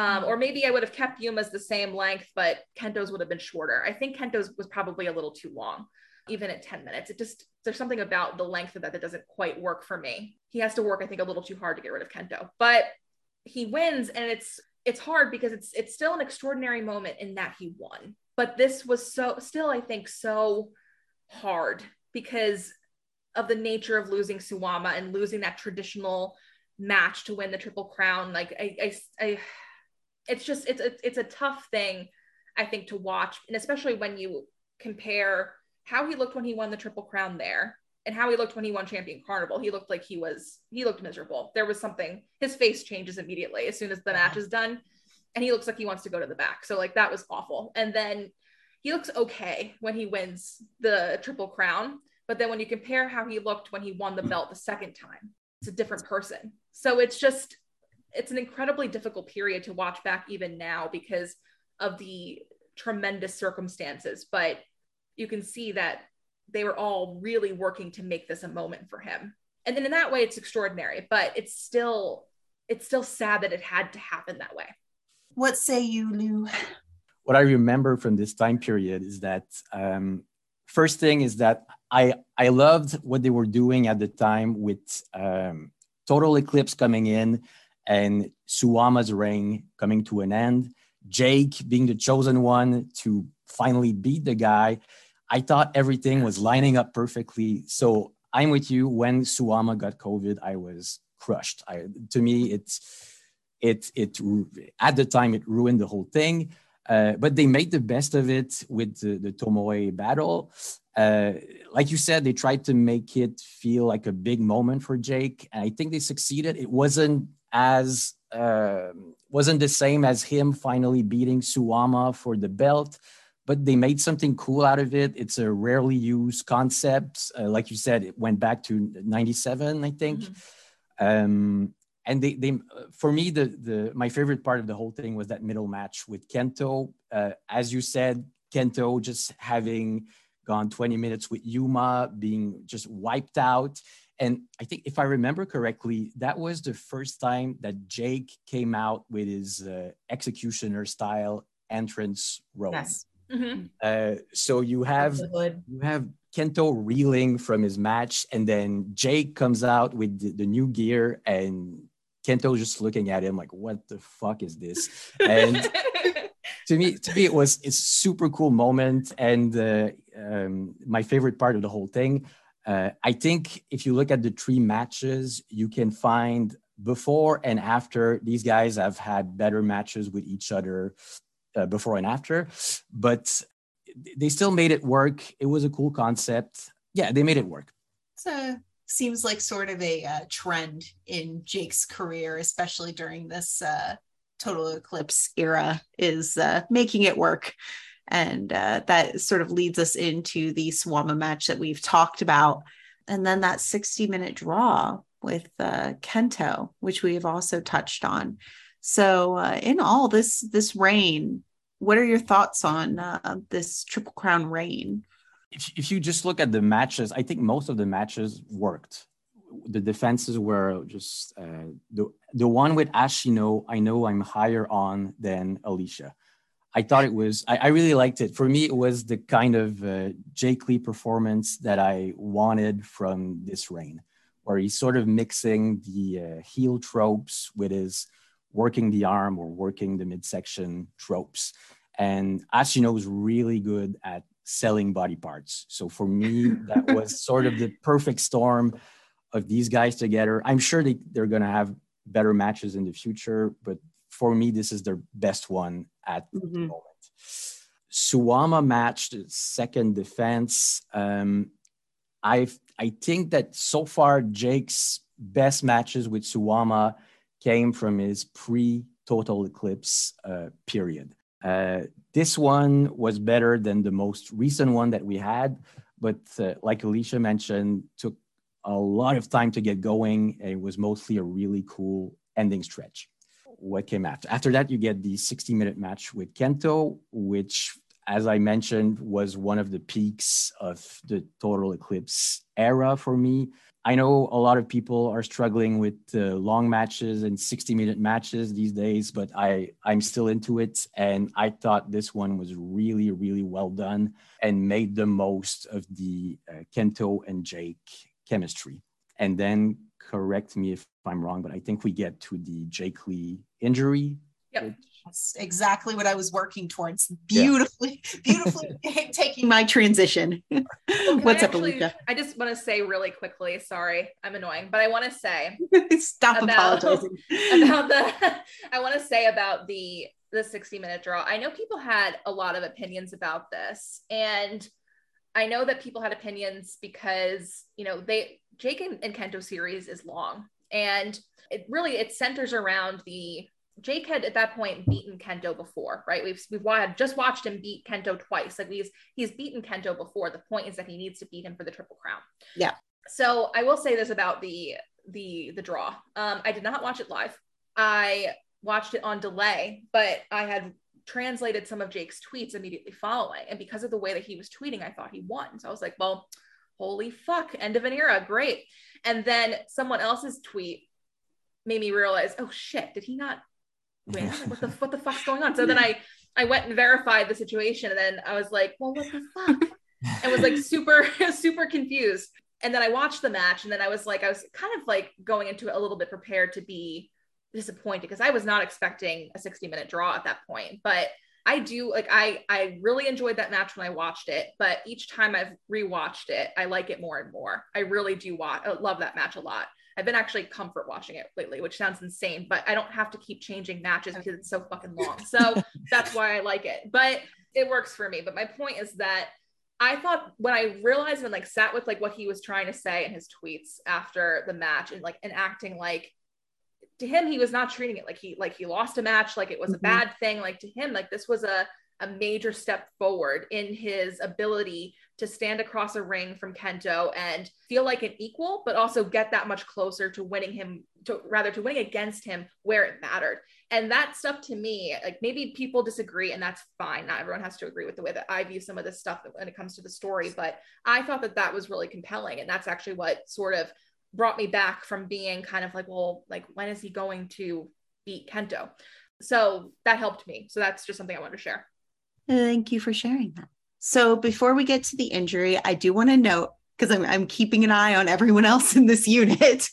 Um, or maybe I would have kept Yuma's the same length, but Kento's would have been shorter. I think Kento's was probably a little too long, even at 10 minutes. It just, there's something about the length of that that doesn't quite work for me. He has to work, I think, a little too hard to get rid of Kento, but he wins and it's, it's hard because it's, it's still an extraordinary moment in that he won. But this was so, still, I think, so hard because of the nature of losing Suwama and losing that traditional match to win the triple crown. Like I, I, I it's just it's a, it's a tough thing I think to watch, and especially when you compare how he looked when he won the triple crown there and how he looked when he won champion carnival. He looked like he was he looked miserable. There was something his face changes immediately as soon as the match is done and he looks like he wants to go to the back. So like that was awful. And then he looks okay when he wins the triple crown but then when you compare how he looked when he won the belt the second time it's a different person. So it's just it's an incredibly difficult period to watch back even now because of the tremendous circumstances but you can see that they were all really working to make this a moment for him. And then in that way it's extraordinary but it's still it's still sad that it had to happen that way. What say you lou? What i remember from this time period is that um, first thing is that i i loved what they were doing at the time with um, total eclipse coming in and Suwama's reign coming to an end, Jake being the chosen one to finally beat the guy. I thought everything was lining up perfectly. So I'm with you. When Suwama got COVID, I was crushed. I, to me, it's it it at the time it ruined the whole thing. Uh, but they made the best of it with the, the Tomoe battle. Uh, like you said, they tried to make it feel like a big moment for Jake, and I think they succeeded. It wasn't as uh, wasn't the same as him finally beating Suwama for the belt, but they made something cool out of it. It's a rarely used concept. Uh, like you said, it went back to 97, I think. Mm-hmm. Um, and they, they, for me, the, the, my favorite part of the whole thing was that middle match with Kento. Uh, as you said, Kento just having gone 20 minutes with Yuma, being just wiped out and I think if I remember correctly, that was the first time that Jake came out with his uh, executioner style entrance robe. Yes. Mm-hmm. Uh, so you have you have Kento reeling from his match, and then Jake comes out with the, the new gear, and Kento just looking at him like, "What the fuck is this?" And to me, to me, it was it's super cool moment, and uh, um, my favorite part of the whole thing uh, I think if you look at the three matches, you can find before and after these guys have had better matches with each other uh, before and after, but they still made it work. It was a cool concept. Yeah, they made it work. So seems like sort of a uh, trend in Jake's career, especially during this uh, total eclipse era, is uh, making it work. And uh, that sort of leads us into the Suwama match that we've talked about. And then that 60 minute draw with uh, Kento, which we have also touched on. So, uh, in all, this this reign, what are your thoughts on uh, this Triple Crown reign? If, if you just look at the matches, I think most of the matches worked. The defenses were just uh, the the one with Ashino. I know I'm higher on than Alicia. I thought it was, I, I, really liked it. For me, it was the kind of uh, Jake Lee performance that I wanted from this reign, where he's sort of mixing the uh, heel tropes with his working the arm or working the midsection tropes. And as you know, is really good at selling body parts. So for me, that was sort of the perfect storm of these guys together. I'm sure they, they're going to have better matches in the future, but for me, this is their best one at mm-hmm. the moment. Suwama matched second defense. Um, I I think that so far Jake's best matches with Suwama came from his pre Total Eclipse uh, period. Uh, this one was better than the most recent one that we had, but uh, like Alicia mentioned, took a lot of time to get going. And it was mostly a really cool ending stretch what came after. After that, you get the 60 minute match with Kento, which as I mentioned, was one of the peaks of the total eclipse era for me. I know a lot of people are struggling with uh, long matches and 60 minute matches these days, but I, I'm still into it. And I thought this one was really, really well done and made the most of the uh, Kento and Jake chemistry. And then correct me if I'm wrong, but I think we get to the Jake Lee injury. Yep. That's exactly what I was working towards. Beautifully, yeah. beautifully taking my transition. Well, What's I up, actually, Alicia? I just want to say really quickly. Sorry, I'm annoying, but I want to say stop about, apologizing about the. I want to say about the the 60 minute draw. I know people had a lot of opinions about this, and I know that people had opinions because you know they Jake and, and Kento series is long, and it really it centers around the Jake had at that point beaten Kento before, right? We've we've just watched him beat Kento twice. Like he's he's beaten Kento before. The point is that he needs to beat him for the triple crown. Yeah. So I will say this about the the the draw. Um, I did not watch it live. I watched it on delay, but I had translated some of Jake's tweets immediately following, and because of the way that he was tweeting, I thought he won. So I was like, well, holy fuck, end of an era, great. And then someone else's tweet made me realize, oh shit, did he not win? what the what the fuck's going on? So then I I went and verified the situation, and then I was like, well, what the fuck? and was like super super confused. And then I watched the match, and then I was like, I was kind of like going into it a little bit prepared to be disappointed because I was not expecting a 60 minute draw at that point. But I do like I I really enjoyed that match when I watched it, but each time I've rewatched it, I like it more and more. I really do watch love that match a lot. I've been actually comfort watching it lately, which sounds insane, but I don't have to keep changing matches because it's so fucking long. So that's why I like it. But it works for me. But my point is that I thought when I realized and like sat with like what he was trying to say in his tweets after the match and like and acting like to him he was not treating it like he like he lost a match like it was mm-hmm. a bad thing like to him like this was a a major step forward in his ability to stand across a ring from Kento and feel like an equal, but also get that much closer to winning him, to rather to winning against him where it mattered. And that stuff to me, like maybe people disagree, and that's fine. Not everyone has to agree with the way that I view some of this stuff when it comes to the story, but I thought that that was really compelling. And that's actually what sort of brought me back from being kind of like, well, like, when is he going to beat Kento? So that helped me. So that's just something I wanted to share. Thank you for sharing that. So before we get to the injury, I do want to note because I'm, I'm keeping an eye on everyone else in this unit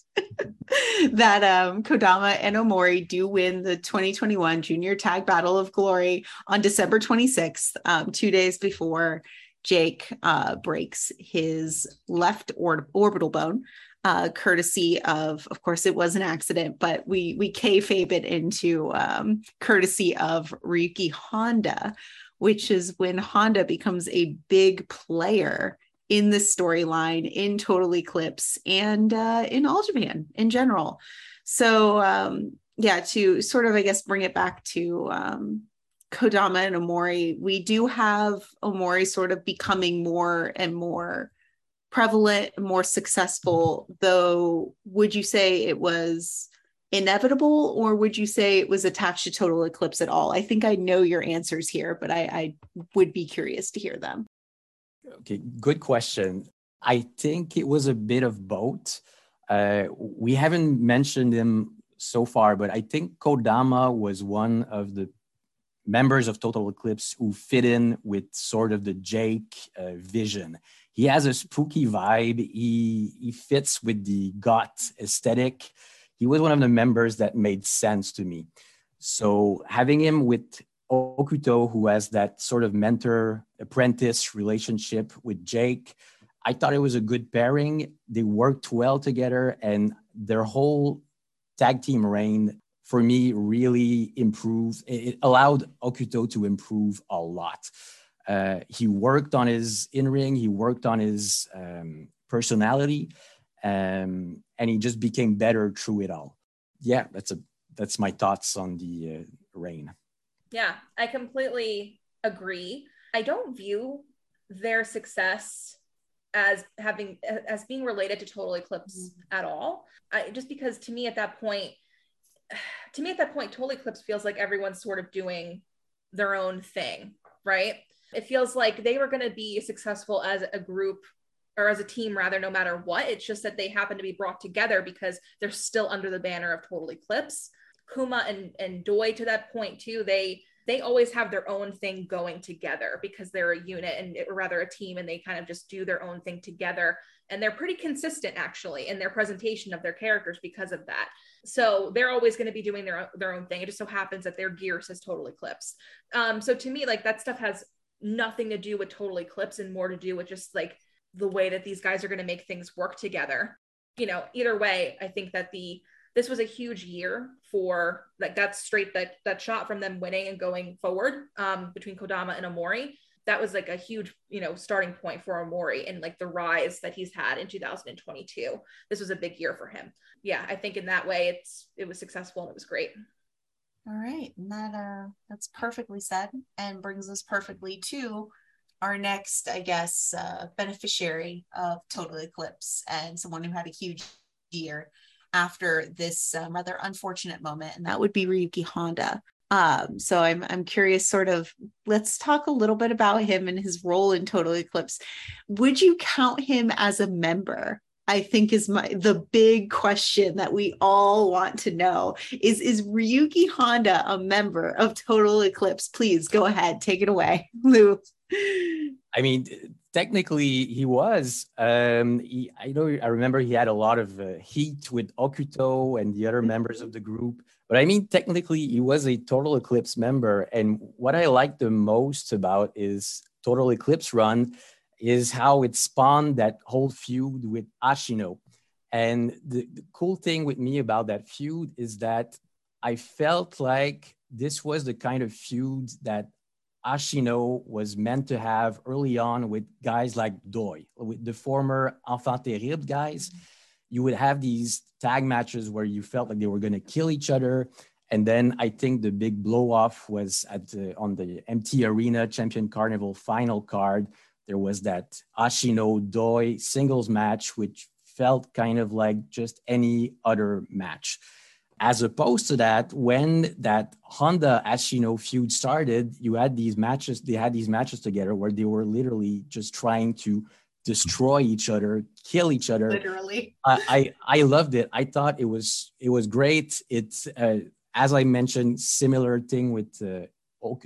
that um, Kodama and Omori do win the 2021 Junior Tag Battle of Glory on December 26th, um, two days before Jake uh, breaks his left or- orbital bone. Uh, courtesy of, of course, it was an accident, but we we kayfabe it into um, courtesy of Ryuki Honda, which is when Honda becomes a big player in the storyline in Total Eclipse and uh, in All Japan in general. So, um, yeah, to sort of, I guess, bring it back to um, Kodama and Omori, we do have Omori sort of becoming more and more prevalent, more successful, though, would you say it was inevitable or would you say it was attached to total eclipse at all? I think i know your answers here but i, I would be curious to hear them. Okay good question. I think it was a bit of both. Uh, we haven't mentioned him so far but i think kodama was one of the members of total eclipse who fit in with sort of the jake uh, vision he has a spooky vibe he he fits with the goth aesthetic he was one of the members that made sense to me. So having him with Hokuto, who has that sort of mentor apprentice relationship with Jake, I thought it was a good pairing. They worked well together, and their whole tag team reign for me really improved. It allowed Hokuto to improve a lot. Uh, he worked on his in ring, he worked on his um, personality, um, and he just became better through it all. Yeah, that's a that's my thoughts on the uh, reign. Yeah, I completely agree. I don't view their success as having as being related to total eclipse mm-hmm. at all. I, just because to me at that point, to me at that point, total eclipse feels like everyone's sort of doing their own thing, right? It feels like they were going to be successful as a group or as a team rather no matter what. It's just that they happen to be brought together because they're still under the banner of total eclipse. Kuma and and doi to that point too they they always have their own thing going together because they're a unit and or rather a team and they kind of just do their own thing together. And they're pretty consistent actually in their presentation of their characters because of that. So they're always going to be doing their, their own thing. It just so happens that their gear says total eclipse. Um, so to me like that stuff has nothing to do with total eclipse and more to do with just like the way that these guys are going to make things work together. You know either way i think that the this was a huge year for like that straight that that shot from them winning and going forward um, between kodama and Omori. That was like a huge you know starting point for Omori and like the rise that he's had in 2022 this was a big year for him. Yeah i think in that way it's it was successful and it was great all right and that uh that's perfectly said and brings us perfectly to our next, I guess, uh, beneficiary of Total Eclipse and someone who had a huge year after this um, rather unfortunate moment, and that would be Ryuki Honda. Um, so I'm I'm curious, sort of. Let's talk a little bit about him and his role in Total Eclipse. Would you count him as a member? I think is my the big question that we all want to know is is Ryuki Honda a member of Total Eclipse? Please go ahead, take it away, Lou. I mean, technically, he was. Um, he, I know. I remember he had a lot of uh, heat with Hokuto and the other members of the group. But I mean, technically, he was a Total Eclipse member. And what I like the most about his Total Eclipse run is how it spawned that whole feud with Ashino. And the, the cool thing with me about that feud is that I felt like this was the kind of feud that Ashino was meant to have early on with guys like Doi, with the former Enfants Terrible guys. You would have these tag matches where you felt like they were going to kill each other. And then I think the big blow off was at on the MT Arena Champion Carnival final card. There was that Ashino Doi singles match, which felt kind of like just any other match. As opposed to that, when that Honda Ashino feud started, you had these matches, they had these matches together where they were literally just trying to destroy each other, kill each other. Literally. I, I, I loved it. I thought it was it was great. It's uh, as I mentioned, similar thing with uh,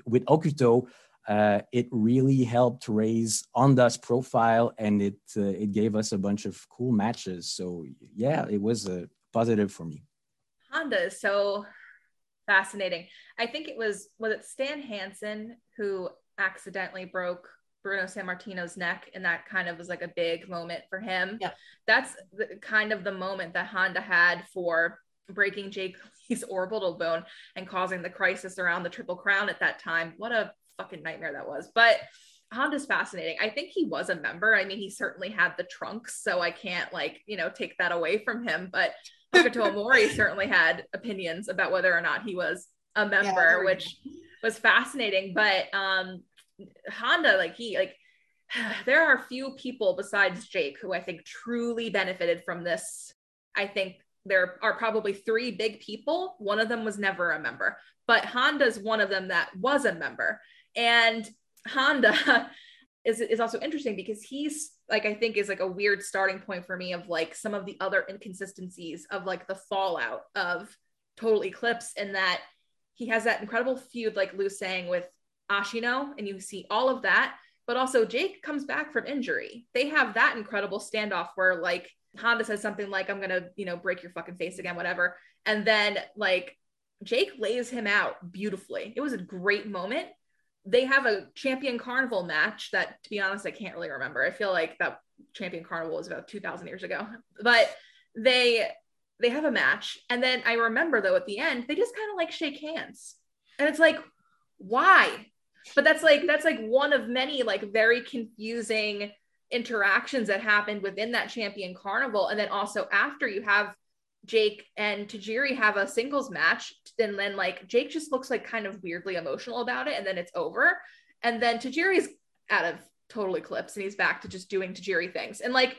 with Hokuto. Uh, it really helped raise Honda's profile, and it uh, it gave us a bunch of cool matches. So yeah, it was a positive for me. Honda is so fascinating. I think it was was it Stan Hansen who accidentally broke Bruno Sammartino's neck, and that kind of was like a big moment for him. Yeah, that's the, kind of the moment that Honda had for breaking Jake Lee's orbital bone and causing the crisis around the Triple Crown at that time. What a fucking nightmare that was. But Honda's fascinating. I think he was a member. I mean, he certainly had the trunks, so I can't like, you know, take that away from him. But Hokuto Omori certainly had opinions about whether or not he was a member, yeah, which was fascinating. But um Honda, like he like there are few people besides Jake who I think truly benefited from this. I think there are probably three big people. One of them was never a member, but Honda's one of them that was a member. And Honda is, is also interesting because he's like I think is like a weird starting point for me of like some of the other inconsistencies of like the fallout of Total Eclipse and that he has that incredible feud like Lou saying with Ashino and you see all of that but also Jake comes back from injury. They have that incredible standoff where like Honda says something like I'm going to, you know, break your fucking face again whatever and then like Jake lays him out beautifully. It was a great moment they have a champion carnival match that to be honest i can't really remember. I feel like that champion carnival was about 2000 years ago. But they they have a match. And then i remember though at the end they just kind of like shake hands. And it's like why? But that's like that's like one of many like very confusing interactions that happened within that champion carnival. And then also after you have Jake and Tajiri have a singles match, and then like Jake just looks like kind of weirdly emotional about it, and then it's over. And then Tajiri's out of total eclipse and he's back to just doing Tajiri things. And like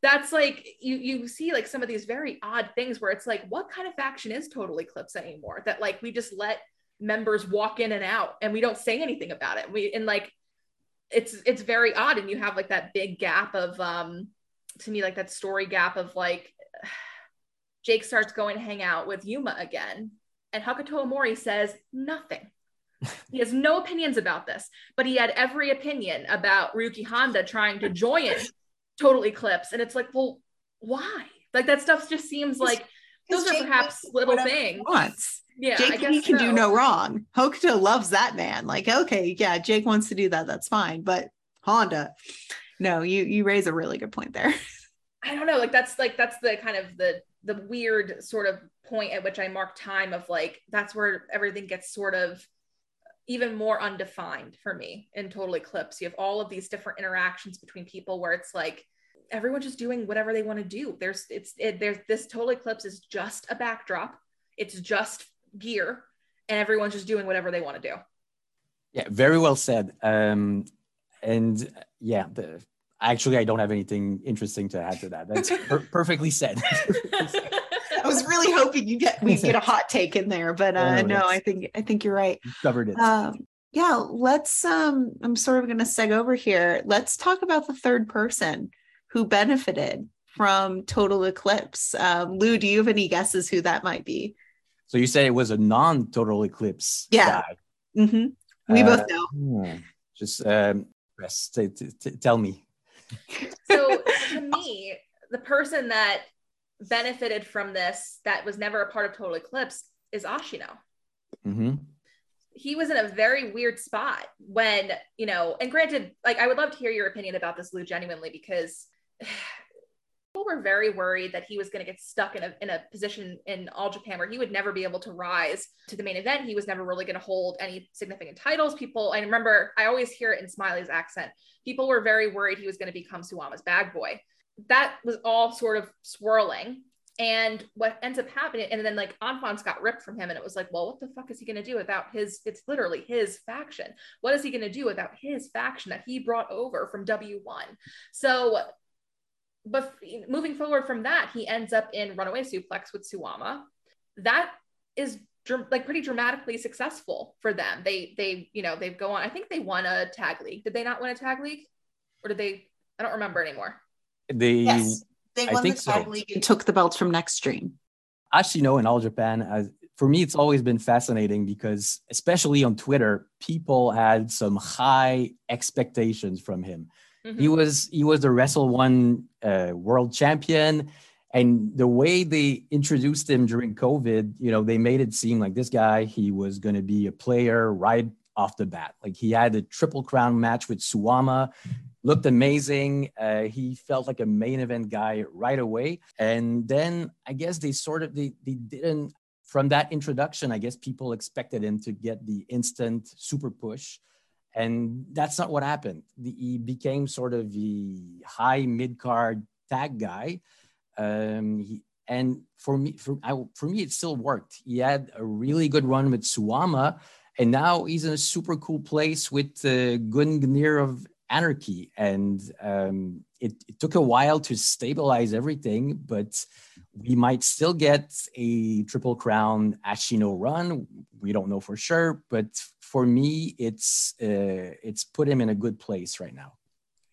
that's like you you see like some of these very odd things where it's like, what kind of faction is total eclipse anymore? That like we just let members walk in and out and we don't say anything about it. We and like it's it's very odd and you have like that big gap of um to me like that story gap of like Jake starts going to hang out with Yuma again and Hokuto Omori says nothing. he has no opinions about this, but he had every opinion about Ryuki Honda trying to join Total Eclipse. And it's like, well, why? Like that stuff just seems like those are perhaps little things. Wants. Yeah, Jake he can so. do no wrong. Hokuto loves that man. Like, okay, yeah, Jake wants to do that. That's fine. But Honda, no, you you raise a really good point there. I don't know. Like that's like that's the kind of the the weird sort of point at which I mark time of like that's where everything gets sort of even more undefined for me in Total Eclipse. You have all of these different interactions between people where it's like everyone's just doing whatever they want to do. There's it's it, there's this Total Eclipse is just a backdrop. It's just gear, and everyone's just doing whatever they want to do. Yeah, very well said. Um, and yeah, the, actually, I don't have anything interesting to add to that. That's per- perfectly said. I was really hoping you get we get a hot take in there, but uh, no, no I think I think you're right. Covered it. Um, yeah, let's. Um, I'm sort of going to seg over here. Let's talk about the third person who benefited from total eclipse. Um, Lou, do you have any guesses who that might be? So you said it was a non-total eclipse. Yeah. Mm-hmm. We uh, both know. Hmm. Just um, t- t- t- tell me. So to me, the person that benefited from this that was never a part of Total Eclipse is Ashino. Mm-hmm. He was in a very weird spot when, you know, and granted, like I would love to hear your opinion about this, Lou, genuinely, because people were very worried that he was going to get stuck in a, in a position in all japan where he would never be able to rise to the main event he was never really going to hold any significant titles people i remember i always hear it in smiley's accent people were very worried he was going to become suwama's bag boy that was all sort of swirling. And what ends up happening, and then like Enfants got ripped from him, and it was like, well, what the fuck is he going to do without his? It's literally his faction. What is he going to do without his faction that he brought over from W1? So, but moving forward from that, he ends up in Runaway Suplex with Suwama. That is like pretty dramatically successful for them. They they you know they go on. I think they won a tag league. Did they not win a tag league, or did they? I don't remember anymore. They, yes, they won the tag so. league and took the belts from Next Stream. Ashino in All Japan, as, for me, it's always been fascinating because, especially on Twitter, people had some high expectations from him. Mm-hmm. He was he was the Wrestle One uh, world champion, and the way they introduced him during COVID, you know, they made it seem like this guy he was going to be a player right off the bat. Like he had a triple crown match with Suwama looked amazing. Uh, he felt like a main event guy right away. And then I guess they sort of they they didn't from that introduction. I guess people expected him to get the instant super push. And that's not what happened. He became sort of the high mid card tag guy. Um, he, and for me, for, I, for me, it still worked. He had a really good run with Suwama, and now he's in a super cool place with uh, Gungnir of anarchy. And um, it, it, took a while to stabilize everything, but we might still get a Triple Crown Ashino run. We don't know for sure, but for me, it's uh, it's put him in a good place right now.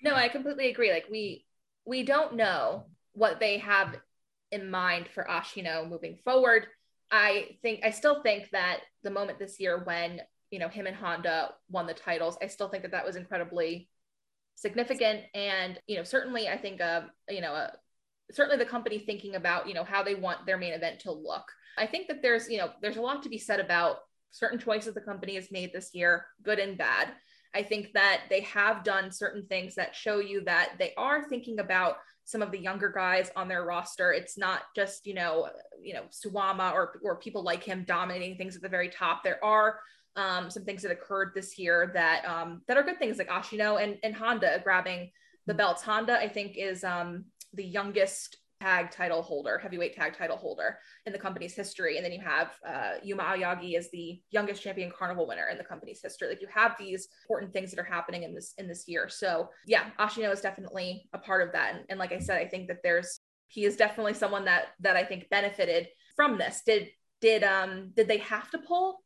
No, I completely agree. Like we we don't know what they have in mind for Ashino moving forward. I think I still think that the moment this year when you know him and Honda won the titles, I still think that that was incredibly significant and you know certainly i think uh you know uh, certainly the company thinking about you know how they want their main event to look. I think that there's you know there's a lot to be said about certain choices the company has made this year good and bad. I think that they have done certain things that show you that they are thinking about some of the younger guys on their roster. It's not just you know you know suwama or or people like him dominating things at the very top. There are um, some things that occurred this year that um, that are good things like Ashino and, and Honda grabbing the belts. Honda, I think, is um, the youngest tag title holder, heavyweight tag title holder in the company's history. And then you have uh, Yuma Aoyagi as the youngest champion carnival winner in the company's history. Like you have these important things that are happening in this in this year. So yeah, Ashino is definitely a part of that. And, and like I said, I think that there's he is definitely someone that that I think benefited from this. Did did um did they have to pull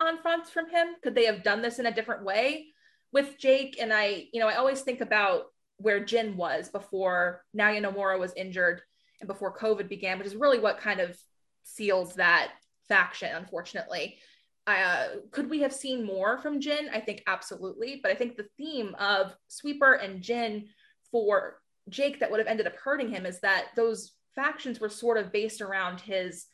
Enfants from him? Could they have done this in a different way? with Jake and I, you know, I always think about where Jin was before Naoya Nomura was injured and before COVID began, which is really what kind of seals that faction, unfortunately. Uh, could we have seen more from Jin? I think absolutely. But I think the theme of Sweeper and Jin for Jake that would have ended up hurting him is that those factions were sort of based around his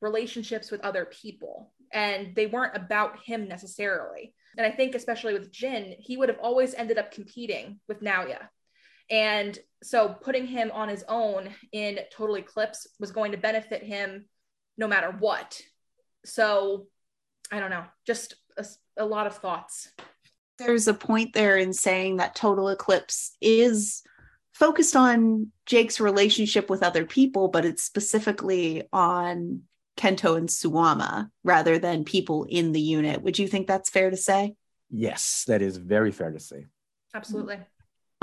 relationships with other people and they weren't about him necessarily. And I think, especially with Jin, he would have always ended up competing with Naoya. And so putting him on his own in Total Eclipse was going to benefit him no matter what. So I don't know, just a, a lot of thoughts. There's a point there in saying that Total Eclipse is focused on Jake's relationship with other people, but it's specifically on Kento and Suwama rather than people in the unit. Would you think that's fair to say? Yes, that is very fair to say. Absolutely.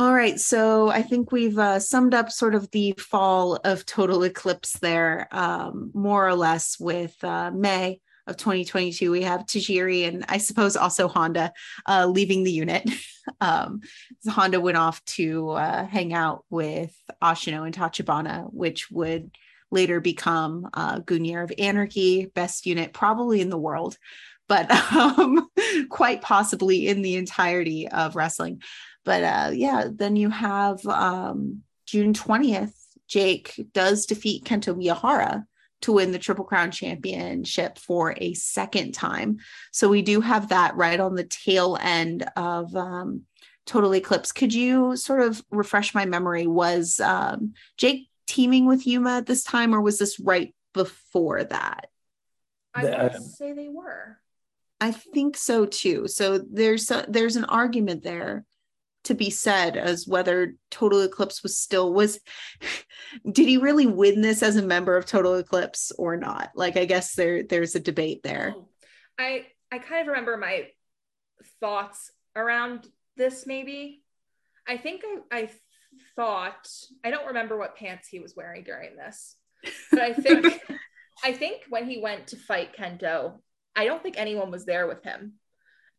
All right, so I think we've uh, summed up sort of the fall of Total Eclipse there, um, more or less, with uh, May of 2022. We have Tajiri and I suppose also Honda uh, leaving the unit. um, Honda went off to uh, hang out with Ashino and Tachibana, which would later become uh, of Anarchy, best unit probably in the world, but um, quite possibly in the entirety of wrestling. But uh, yeah, then you have um, June 20th, Jake does defeat Kento Miyahara to win the Triple Crown Championship for a second time. So we do have that right on the tail end of um, Total Eclipse. Could you sort of refresh my memory? Was um, Jake teaming with Yuma at this time, or was this right before that? I would uh, say they were. I think so too. So there's a, there's an argument there to be said as whether Total Eclipse was still was did he really win this as a member of Total Eclipse or not? Like I guess there there's a debate there. Oh, I I kind of remember my thoughts around this maybe. I think I, I thought I don't remember what pants he was wearing during this, but I think I think when he went to fight Kento, I don't think anyone was there with him,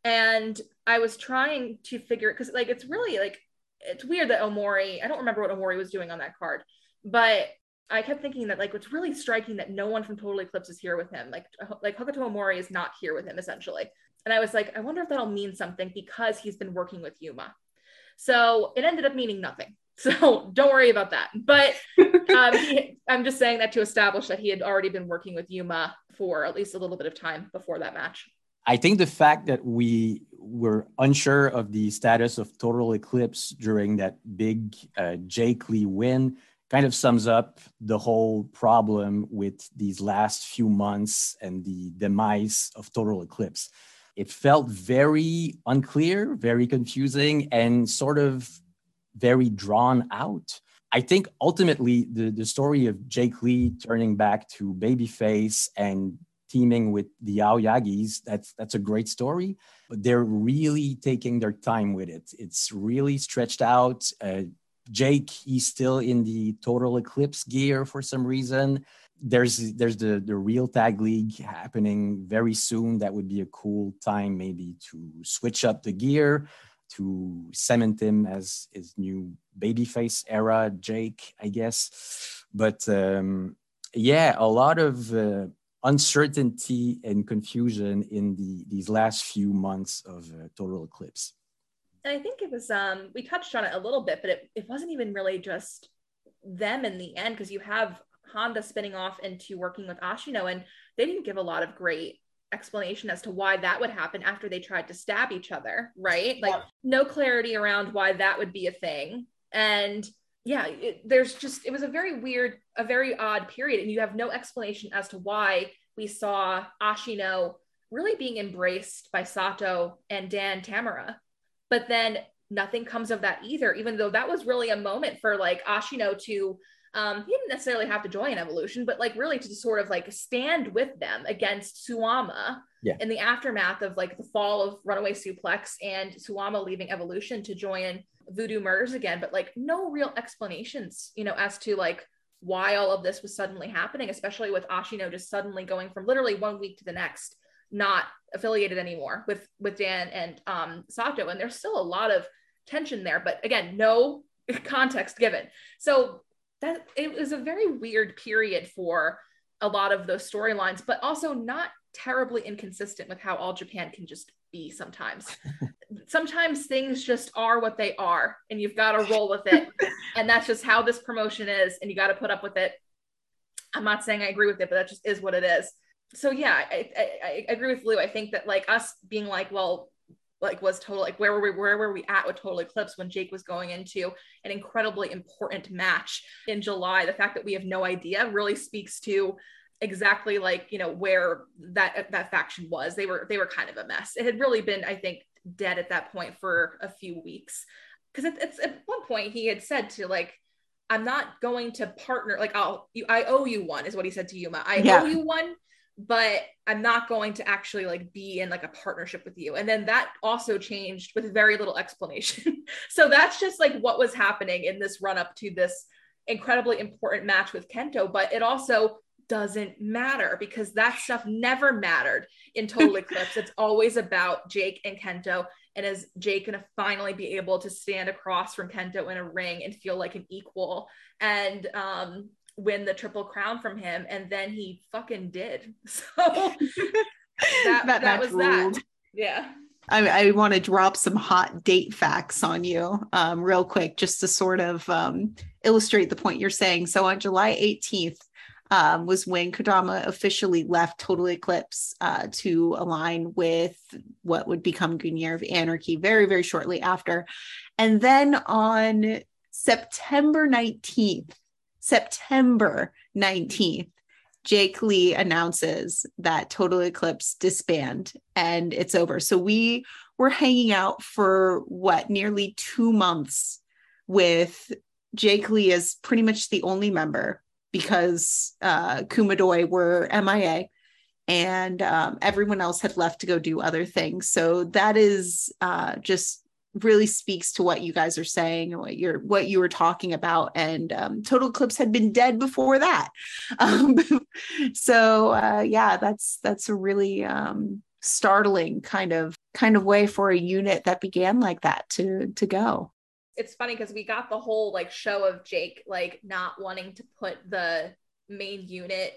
and I was trying to figure it because like it's really like it's weird that Omori I don't remember what Omori was doing on that card, but I kept thinking that like it's really striking that no one from Total Eclipse is here with him. Like like Hokuto Omori is not here with him essentially. And I was like, I wonder if that'll mean something because he's been working with Yuma. So it ended up meaning nothing. So don't worry about that. But um, he, I'm just saying that to establish that he had already been working with Yuma for at least a little bit of time before that match. I think the fact that we were unsure of the status of Total Eclipse during that big uh, Jake Lee win kind of sums up the whole problem with these last few months and the demise of Total Eclipse. It felt very unclear, very confusing, and sort of very drawn out. I think ultimately the, the story of Jake Lee turning back to babyface and teaming with the Aoyagis, that's that's a great story. But they're really taking their time with it. It's really stretched out. Uh, Jake, he's still in the total eclipse gear for some reason. There's there's the the real tag league happening very soon. That would be a cool time maybe to switch up the gear to cement him as his new babyface era Jake, I guess. But um, yeah, a lot of uh, uncertainty and confusion in the these last few months of uh, Total Eclipse. And I think it was um, we touched on it a little bit, but it, it wasn't even really just them in the end because you have Honda spinning off into working with Ashino, and they didn't give a lot of great explanation as to why that would happen after they tried to stab each other, right? Like no clarity around why that would be a thing. And yeah, it, there's just it was a very weird, a very odd period, and you have no explanation as to why we saw Ashino really being embraced by Sato and Dan Tamura, but then nothing comes of that either. Even though that was really a moment for like Ashino to um, he didn't necessarily have to join Evolution, but like really to sort of like stand with them against Suwama yeah. in the aftermath of like the fall of Runaway Suplex and Suwama leaving Evolution to join Voodoo Murders again. But like no real explanations, you know, as to like why all of this was suddenly happening, especially with Ashino just suddenly going from literally one week to the next, not affiliated anymore with with Dan and um, Sato, and there's still a lot of tension there. But again, no context given. So that it was a very weird period for a lot of those storylines, but also not terribly inconsistent with how all Japan can just be sometimes. sometimes things just are what they are, and you've got to roll with it. and that's just how this promotion is, and you got to put up with it. I'm not saying I agree with it, but that just is what it is. So yeah, I, I, I agree with Lou. I think that like us being like, well, like was total like where were we where were we at with total eclipse when jake was going into an incredibly important match in july the fact that we have no idea really speaks to exactly like you know where that that faction was they were they were kind of a mess it had really been i think dead at that point for a few weeks. Because it, it's at one point he had said to like i'm not going to partner like i'll you i owe you one is what he said to yuma. I yeah. owe you one but i'm not going to actually like be in like a partnership with you. And then that also changed with very little explanation. So that's just like what was happening in this run up to this incredibly important match with kento but it also doesn't matter because that stuff never mattered in Total Eclipse. It's always about Jake and Kento. And is Jake going to finally be able to stand across from Kento in a ring and feel like an equal and um, win the triple crown from him? And then he fucking did. So that, that, that was ruled. that. Yeah. I, I want to drop some hot date facts on you um, real quick, just to sort of um, illustrate the point you're saying. So on July 18th, um, was when Kodama officially left Total Eclipse uh, to align with what would become Year of Anarchy very, very shortly after. And then on September 19th, September 19th, Jake Lee announces that Total Eclipse disband and it's over. So we were hanging out for what, nearly two months with Jake Lee as pretty much the only member because uh, Kumadoy were MIA and um, everyone else had left to go do other things. So that is uh, just really speaks to what you guys are saying and what you're what you were talking about. And um, total eclipse had been dead before that. Um, so uh, yeah that's that's a really um, startling kind of kind of way for a unit that began like that to to go it's funny because we got the whole like show of Jake like not wanting to put the main unit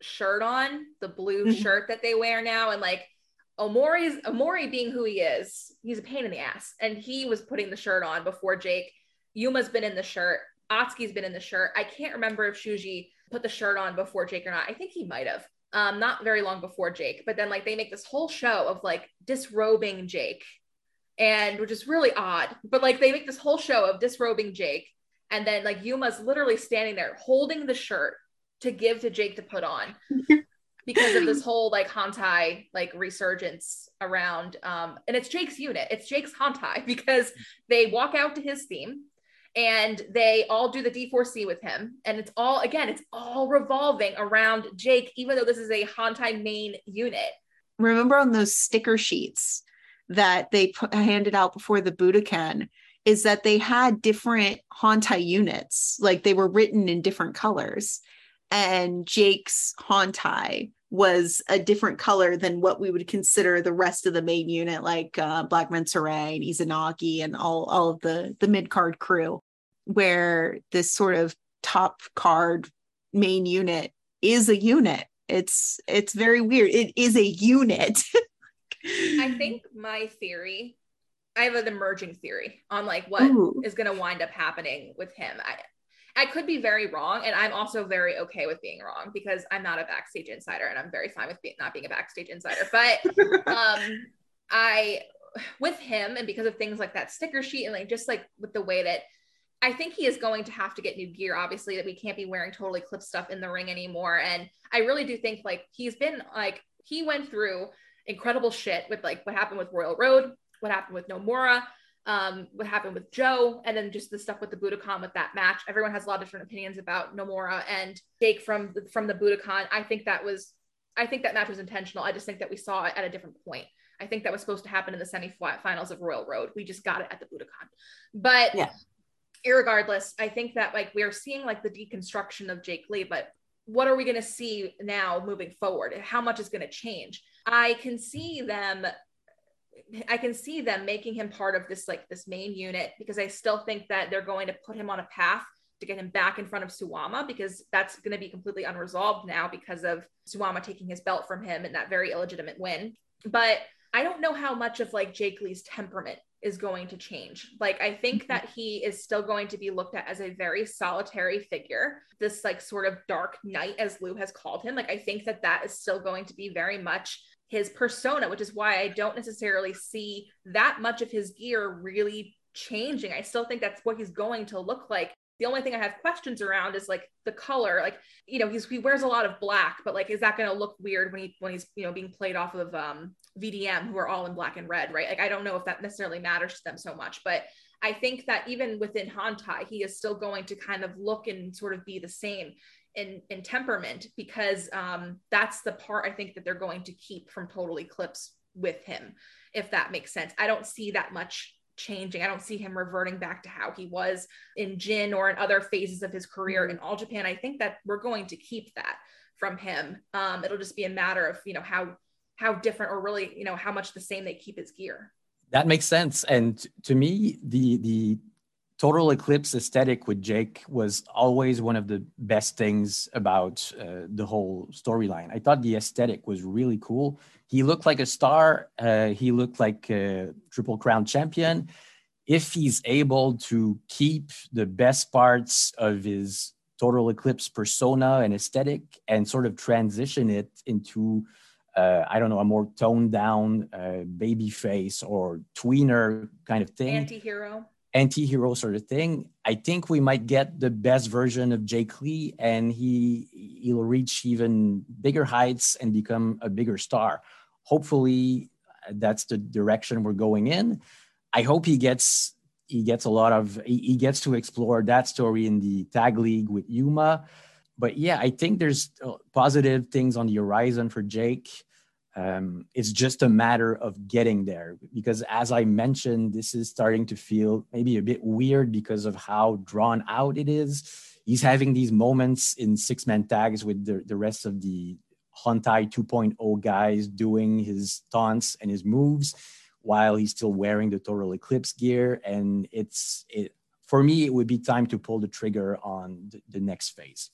shirt on, the blue mm-hmm. shirt that they wear now, and like Omori's Omori being who he is, he's a pain in the ass, and he was putting the shirt on before Jake. Yuma's been in the shirt. Atsuki's been in the shirt. I can't remember if Shuji put the shirt on before Jake or not. I think he might have. Um, not very long before Jake, but then like they make this whole show of like disrobing Jake and which is really odd. But like they make this whole show of disrobing Jake, and then like Yuma's literally standing there holding the shirt to give to Jake to put on. because of this whole like Hantai like resurgence around um and it's Jake's unit. It's Jake's Hantai because they walk out to his theme and they all do the D4C with him and it's all again it's all revolving around Jake even though this is a Hantai main unit. Remember on those sticker sheets that they handed out before the Budokan is that they had different Hantai units, like they were written in different colors. And Jake's Hantai was a different color than what we would consider the rest of the main unit, like uh, Black Menso-re and Izanagi and all, all of the, the mid card crew, where this sort of top card main unit is a unit. It's it's very weird. It is a unit. I think my theory, I have an emerging theory on like what Ooh. is going to wind up happening with him. I, I could be very wrong, and I'm also very okay with being wrong because I'm not a backstage insider, and I'm very fine with be- not being a backstage insider. But um, I, with him, and because of things like that sticker sheet, and like just like with the way that I think he is going to have to get new gear. Obviously, that we can't be wearing Total Eclipse stuff in the ring anymore. And I really do think like he's been like he went through incredible shit with like what happened with Royal Road, what happened with Nomura, um, what happened with Joe, and then just the stuff with the Budokan with that match. Everyone has a lot of different opinions about Nomura and Jake from from the Budokan. I think that was, I think that match was intentional. I just think that we saw it at a different point. I think that was supposed to happen in the semifinals of Royal Road. We just got it at the Budokan. But yeah. Irregardless, I think that like we're seeing like the deconstruction of Jake Lee, but what are we going to see now moving forward? How much is going to change? I can see them I can see them making him part of this like this main unit because I still think that they're going to put him on a path to get him back in front of Suwama because that's going to be completely unresolved now because of Suwama taking his belt from him in that very illegitimate win. But I don't know how much of like Jake Lee's temperament is going to change. Like I think mm-hmm. that he is still going to be looked at as a very solitary figure, this like sort of dark knight as Lou has called him. Like I think that that is still going to be very much his persona, which is why I don't necessarily see that much of his gear really changing. I still think that's what he's going to look like. The only thing I have questions around is like the color. Like, you know, he's he wears a lot of black, but like is that gonna look weird when he when he's, you know, being played off of um VDM who are all in black and red, right? Like I don't know if that necessarily matters to them so much, but I think that even within Hontai, he is still going to kind of look and sort of be the same in, in temperament because um, that's the part I think that they're going to keep from Total Eclipse with him, if that makes sense. I don't see that much changing. I don't see him reverting back to how he was in Jin or in other phases of his career in All Japan. I think that we're going to keep that from him. Um, it'll just be a matter of you know how how different or really you know how much the same they keep his gear. That makes sense. And to me, the the total eclipse aesthetic with Jake was always one of the best things about uh, the whole storyline. I thought the aesthetic was really cool. He looked like a star. Uh, he looked like a triple crown champion. If he's able to keep the best parts of his total eclipse persona and aesthetic and sort of transition it into uh, I don't know, a more toned down uh, baby face or tweener kind of thing. Anti-hero anti-hero sort of thing i think we might get the best version of jake lee and he he'll reach even bigger heights and become a bigger star. Hopefully that's the direction we're going in. I hope he gets he gets a lot of he, he gets to explore that story in the tag league with yuma. But yeah i think there's uh, positive things on the horizon for jake um, it's just a matter of getting there because as i mentioned this is starting to feel maybe a bit weird because of how drawn out it is. He's having these moments in six man tags with the, the rest of the Hontai 2.0 guys doing his taunts and his moves while he's still wearing the total eclipse gear. And it's it for me it would be time to pull the trigger on the, the next phase.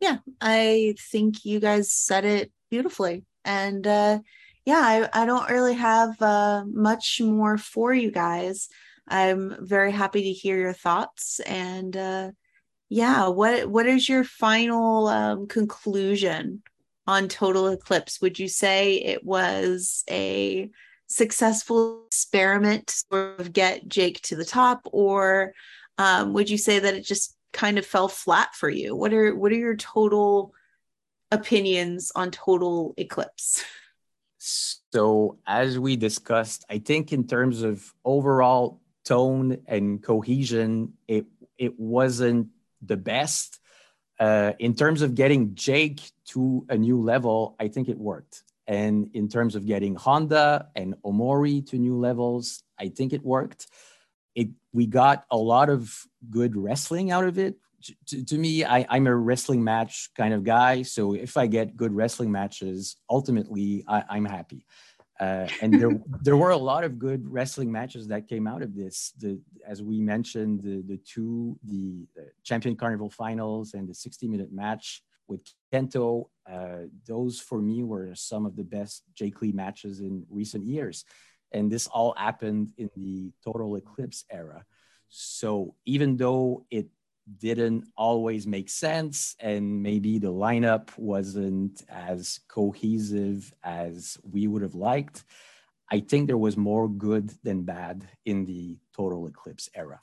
Yeah i think you guys said it beautifully and uh, yeah, I, I don't really have uh, much more for you guys. I'm very happy to hear your thoughts. And uh, yeah, what what is your final um, conclusion on Total Eclipse? Would you say it was a successful experiment to sort of get Jake to the top, or um, would you say that it just kind of fell flat for you? What are what are your total opinions on total eclipse? So, as we discussed, I think in terms of overall tone and cohesion, it it wasn't the best. Uh, in terms of getting Jake to a new level, I think it worked. And in terms of getting Honda and Omori to new levels, I think it worked. It we got a lot of good wrestling out of it, to, to me, I, I'm a wrestling match kind of guy. So if I get good wrestling matches, ultimately I, I'm happy. Uh, and there there were a lot of good wrestling matches that came out of this. The as we mentioned, the the two the, the Champion Carnival finals and the 60 minute match with Kento. Uh, those for me were some of the best Jake Lee matches in recent years, and this all happened in the Total Eclipse era. So even though it didn't always make sense and maybe the lineup wasn't as cohesive as we would have liked i think there was more good than bad in the total eclipse era.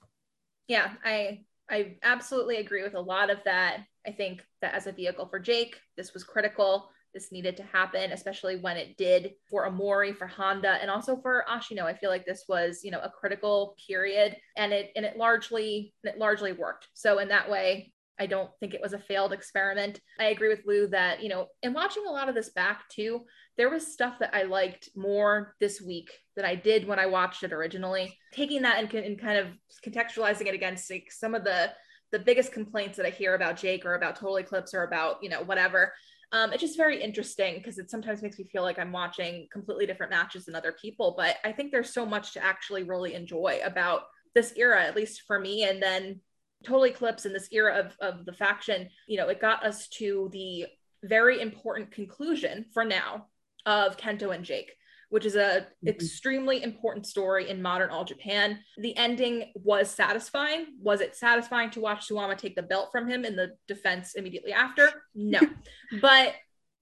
Yeah i i absolutely agree with a lot of that. I think that as a vehicle for jake this was critical this needed to happen, especially when it did for Omori, for Honda, and also for Ashino. I feel like this was, you know, a critical period and it and it largely it largely worked. So in that way, I don't think it was a failed experiment. I agree with Lou that, you know, in watching a lot of this back too, there was stuff that I liked more this week than I did when I watched it originally. Taking that and, and kind of contextualizing it against like, some of the the biggest complaints that I hear about Jake or about Total Eclipse or about, you know, whatever, Um, it's just very interesting because it sometimes makes me feel like I'm watching completely different matches than other people. But I think there's so much to actually really enjoy about this era, at least for me. And then Total Eclipse in this era of, of the faction, you know, it got us to the very important conclusion for now of Kento and Jake which is a mm-hmm. extremely important story in modern all Japan. The ending was satisfying. Was it satisfying to watch Suwama take the belt from him in the defense immediately after? No. but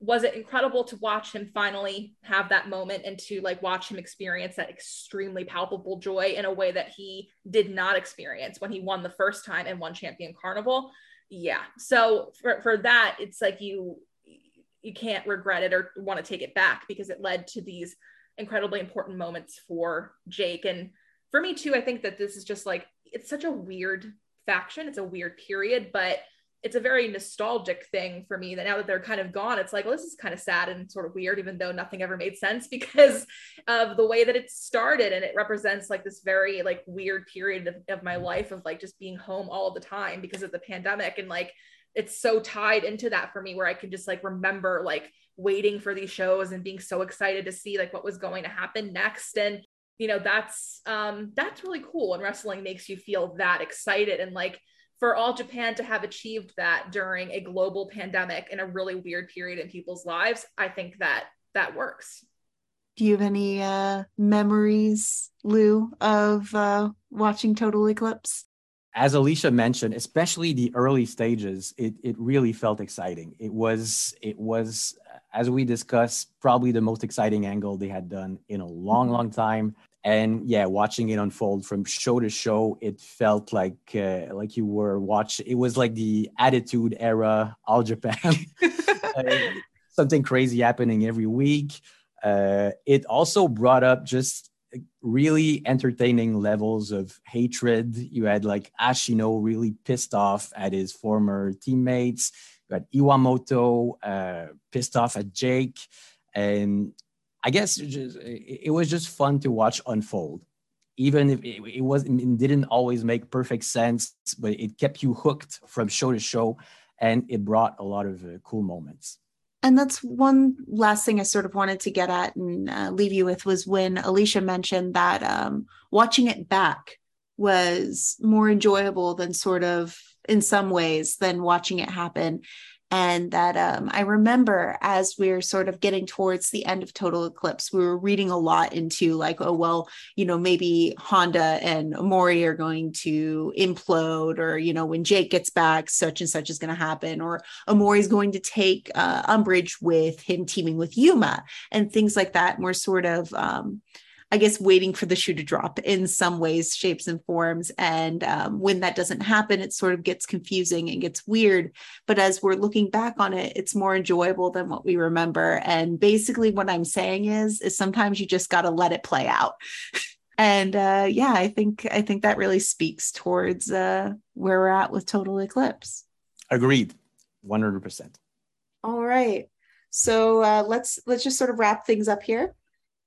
was it incredible to watch him finally have that moment and to like watch him experience that extremely palpable joy in a way that he did not experience when he won the first time and won champion carnival yeah so for, for that it's like you you can't regret it or want to take it back because it led to these incredibly important moments for Jake. And for me too, I think that this is just like it's such a weird faction. It's a weird period, but it's a very nostalgic thing for me that now that they're kind of gone, it's like, well, this is kind of sad and sort of weird, even though nothing ever made sense because of the way that it started. And it represents like this very like weird period of, of my life of like just being home all the time because of the pandemic. And like it's so tied into that for me where I can just like remember like waiting for these shows and being so excited to see like what was going to happen next. And you know that's um that's really cool and wrestling makes you feel that excited. And like for all Japan to have achieved that during a global pandemic in a really weird period in people's lives I think that that works. Do you have any uh memories Lou of uh watching Total Eclipse as Alicia mentioned, especially the early stages, it, it really felt exciting. It was it was as we discussed, probably the most exciting angle they had done in a long, mm-hmm. long time. And yeah, watching it unfold from show to show, it felt like uh, like you were watching. It was like the Attitude Era, All Japan, uh, something crazy happening every week. Uh, it also brought up just really entertaining levels of hatred. You had like Ashino really pissed off at his former teammates. You had Iwamoto uh, pissed off at Jake, and I guess it, just, it, was just fun to watch unfold. Even if it, was it didn't always make perfect sense, but it kept you hooked from show to show, and it brought a lot of uh, cool moments. And that's one last thing I sort of wanted to get at and uh, leave you with was when Alicia mentioned that um, watching it back was more enjoyable than sort of in some ways than watching it happen and that um, I remember as we are sort of getting towards the end of Total Eclipse, we were reading a lot into like, oh well, you know, maybe Honda and Omori are going to implode, or you know, when Jake gets back, such and such is going to happen, or Omori is going to take uh, umbrage with him teaming with Yuma, and things like that. And we're sort of um, I guess, waiting for the shoe to drop in some ways, shapes, and forms. And um, when that doesn't happen, it sort of gets confusing and gets weird. But as we're looking back on it, it's more enjoyable than what we remember. And basically, what I'm saying is, is sometimes you just got to let it play out. and uh, yeah, I think I think that really speaks towards uh, where we're at with Total Eclipse. Agreed, one hundred percent. All right, so uh, let's let's just sort of wrap things up here.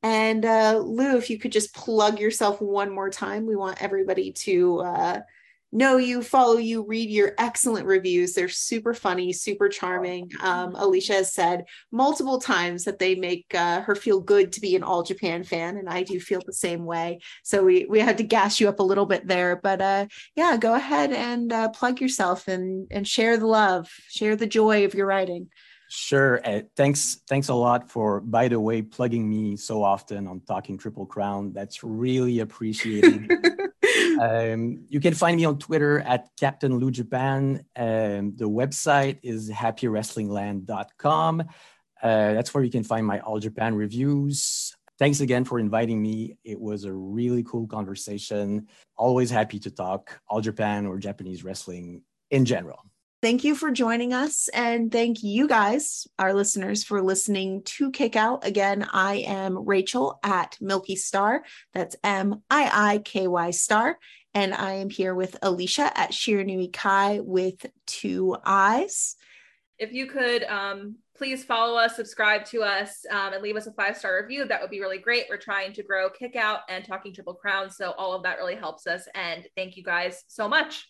And uh, Lou, if you could just plug yourself one more time, we want everybody to uh, know you, follow you, read your excellent reviews. They're super funny, super charming. Um, Alicia has said multiple times that they make uh, her feel good to be an All Japan fan, and I do feel the same way. So we we had to gas you up a little bit there, but uh, yeah, go ahead and uh, plug yourself and and share the love, share the joy of your writing. Sure. Uh, thanks. Thanks a lot for, by the way, plugging me so often on Talking Triple Crown. That's really appreciated. um, you can find me on Twitter at Captain Lou Japan. Um, the website is happywrestlingland.com. Uh, that's where you can find my All Japan reviews. Thanks again for inviting me. It was a really cool conversation. Always happy to talk All Japan or Japanese wrestling in general. Thank you for joining us. And thank you guys, our listeners, for listening to Kick Out. Again, I am Rachel at Milky Star. That's M I I K Y Star. And I am here with Alicia at Shiranui Kai with two eyes. If you could um, please follow us, subscribe to us, um, and leave us a five star review, that would be really great. We're trying to grow Kick Out and Talking Triple Crown. So all of that really helps us. And thank you guys so much.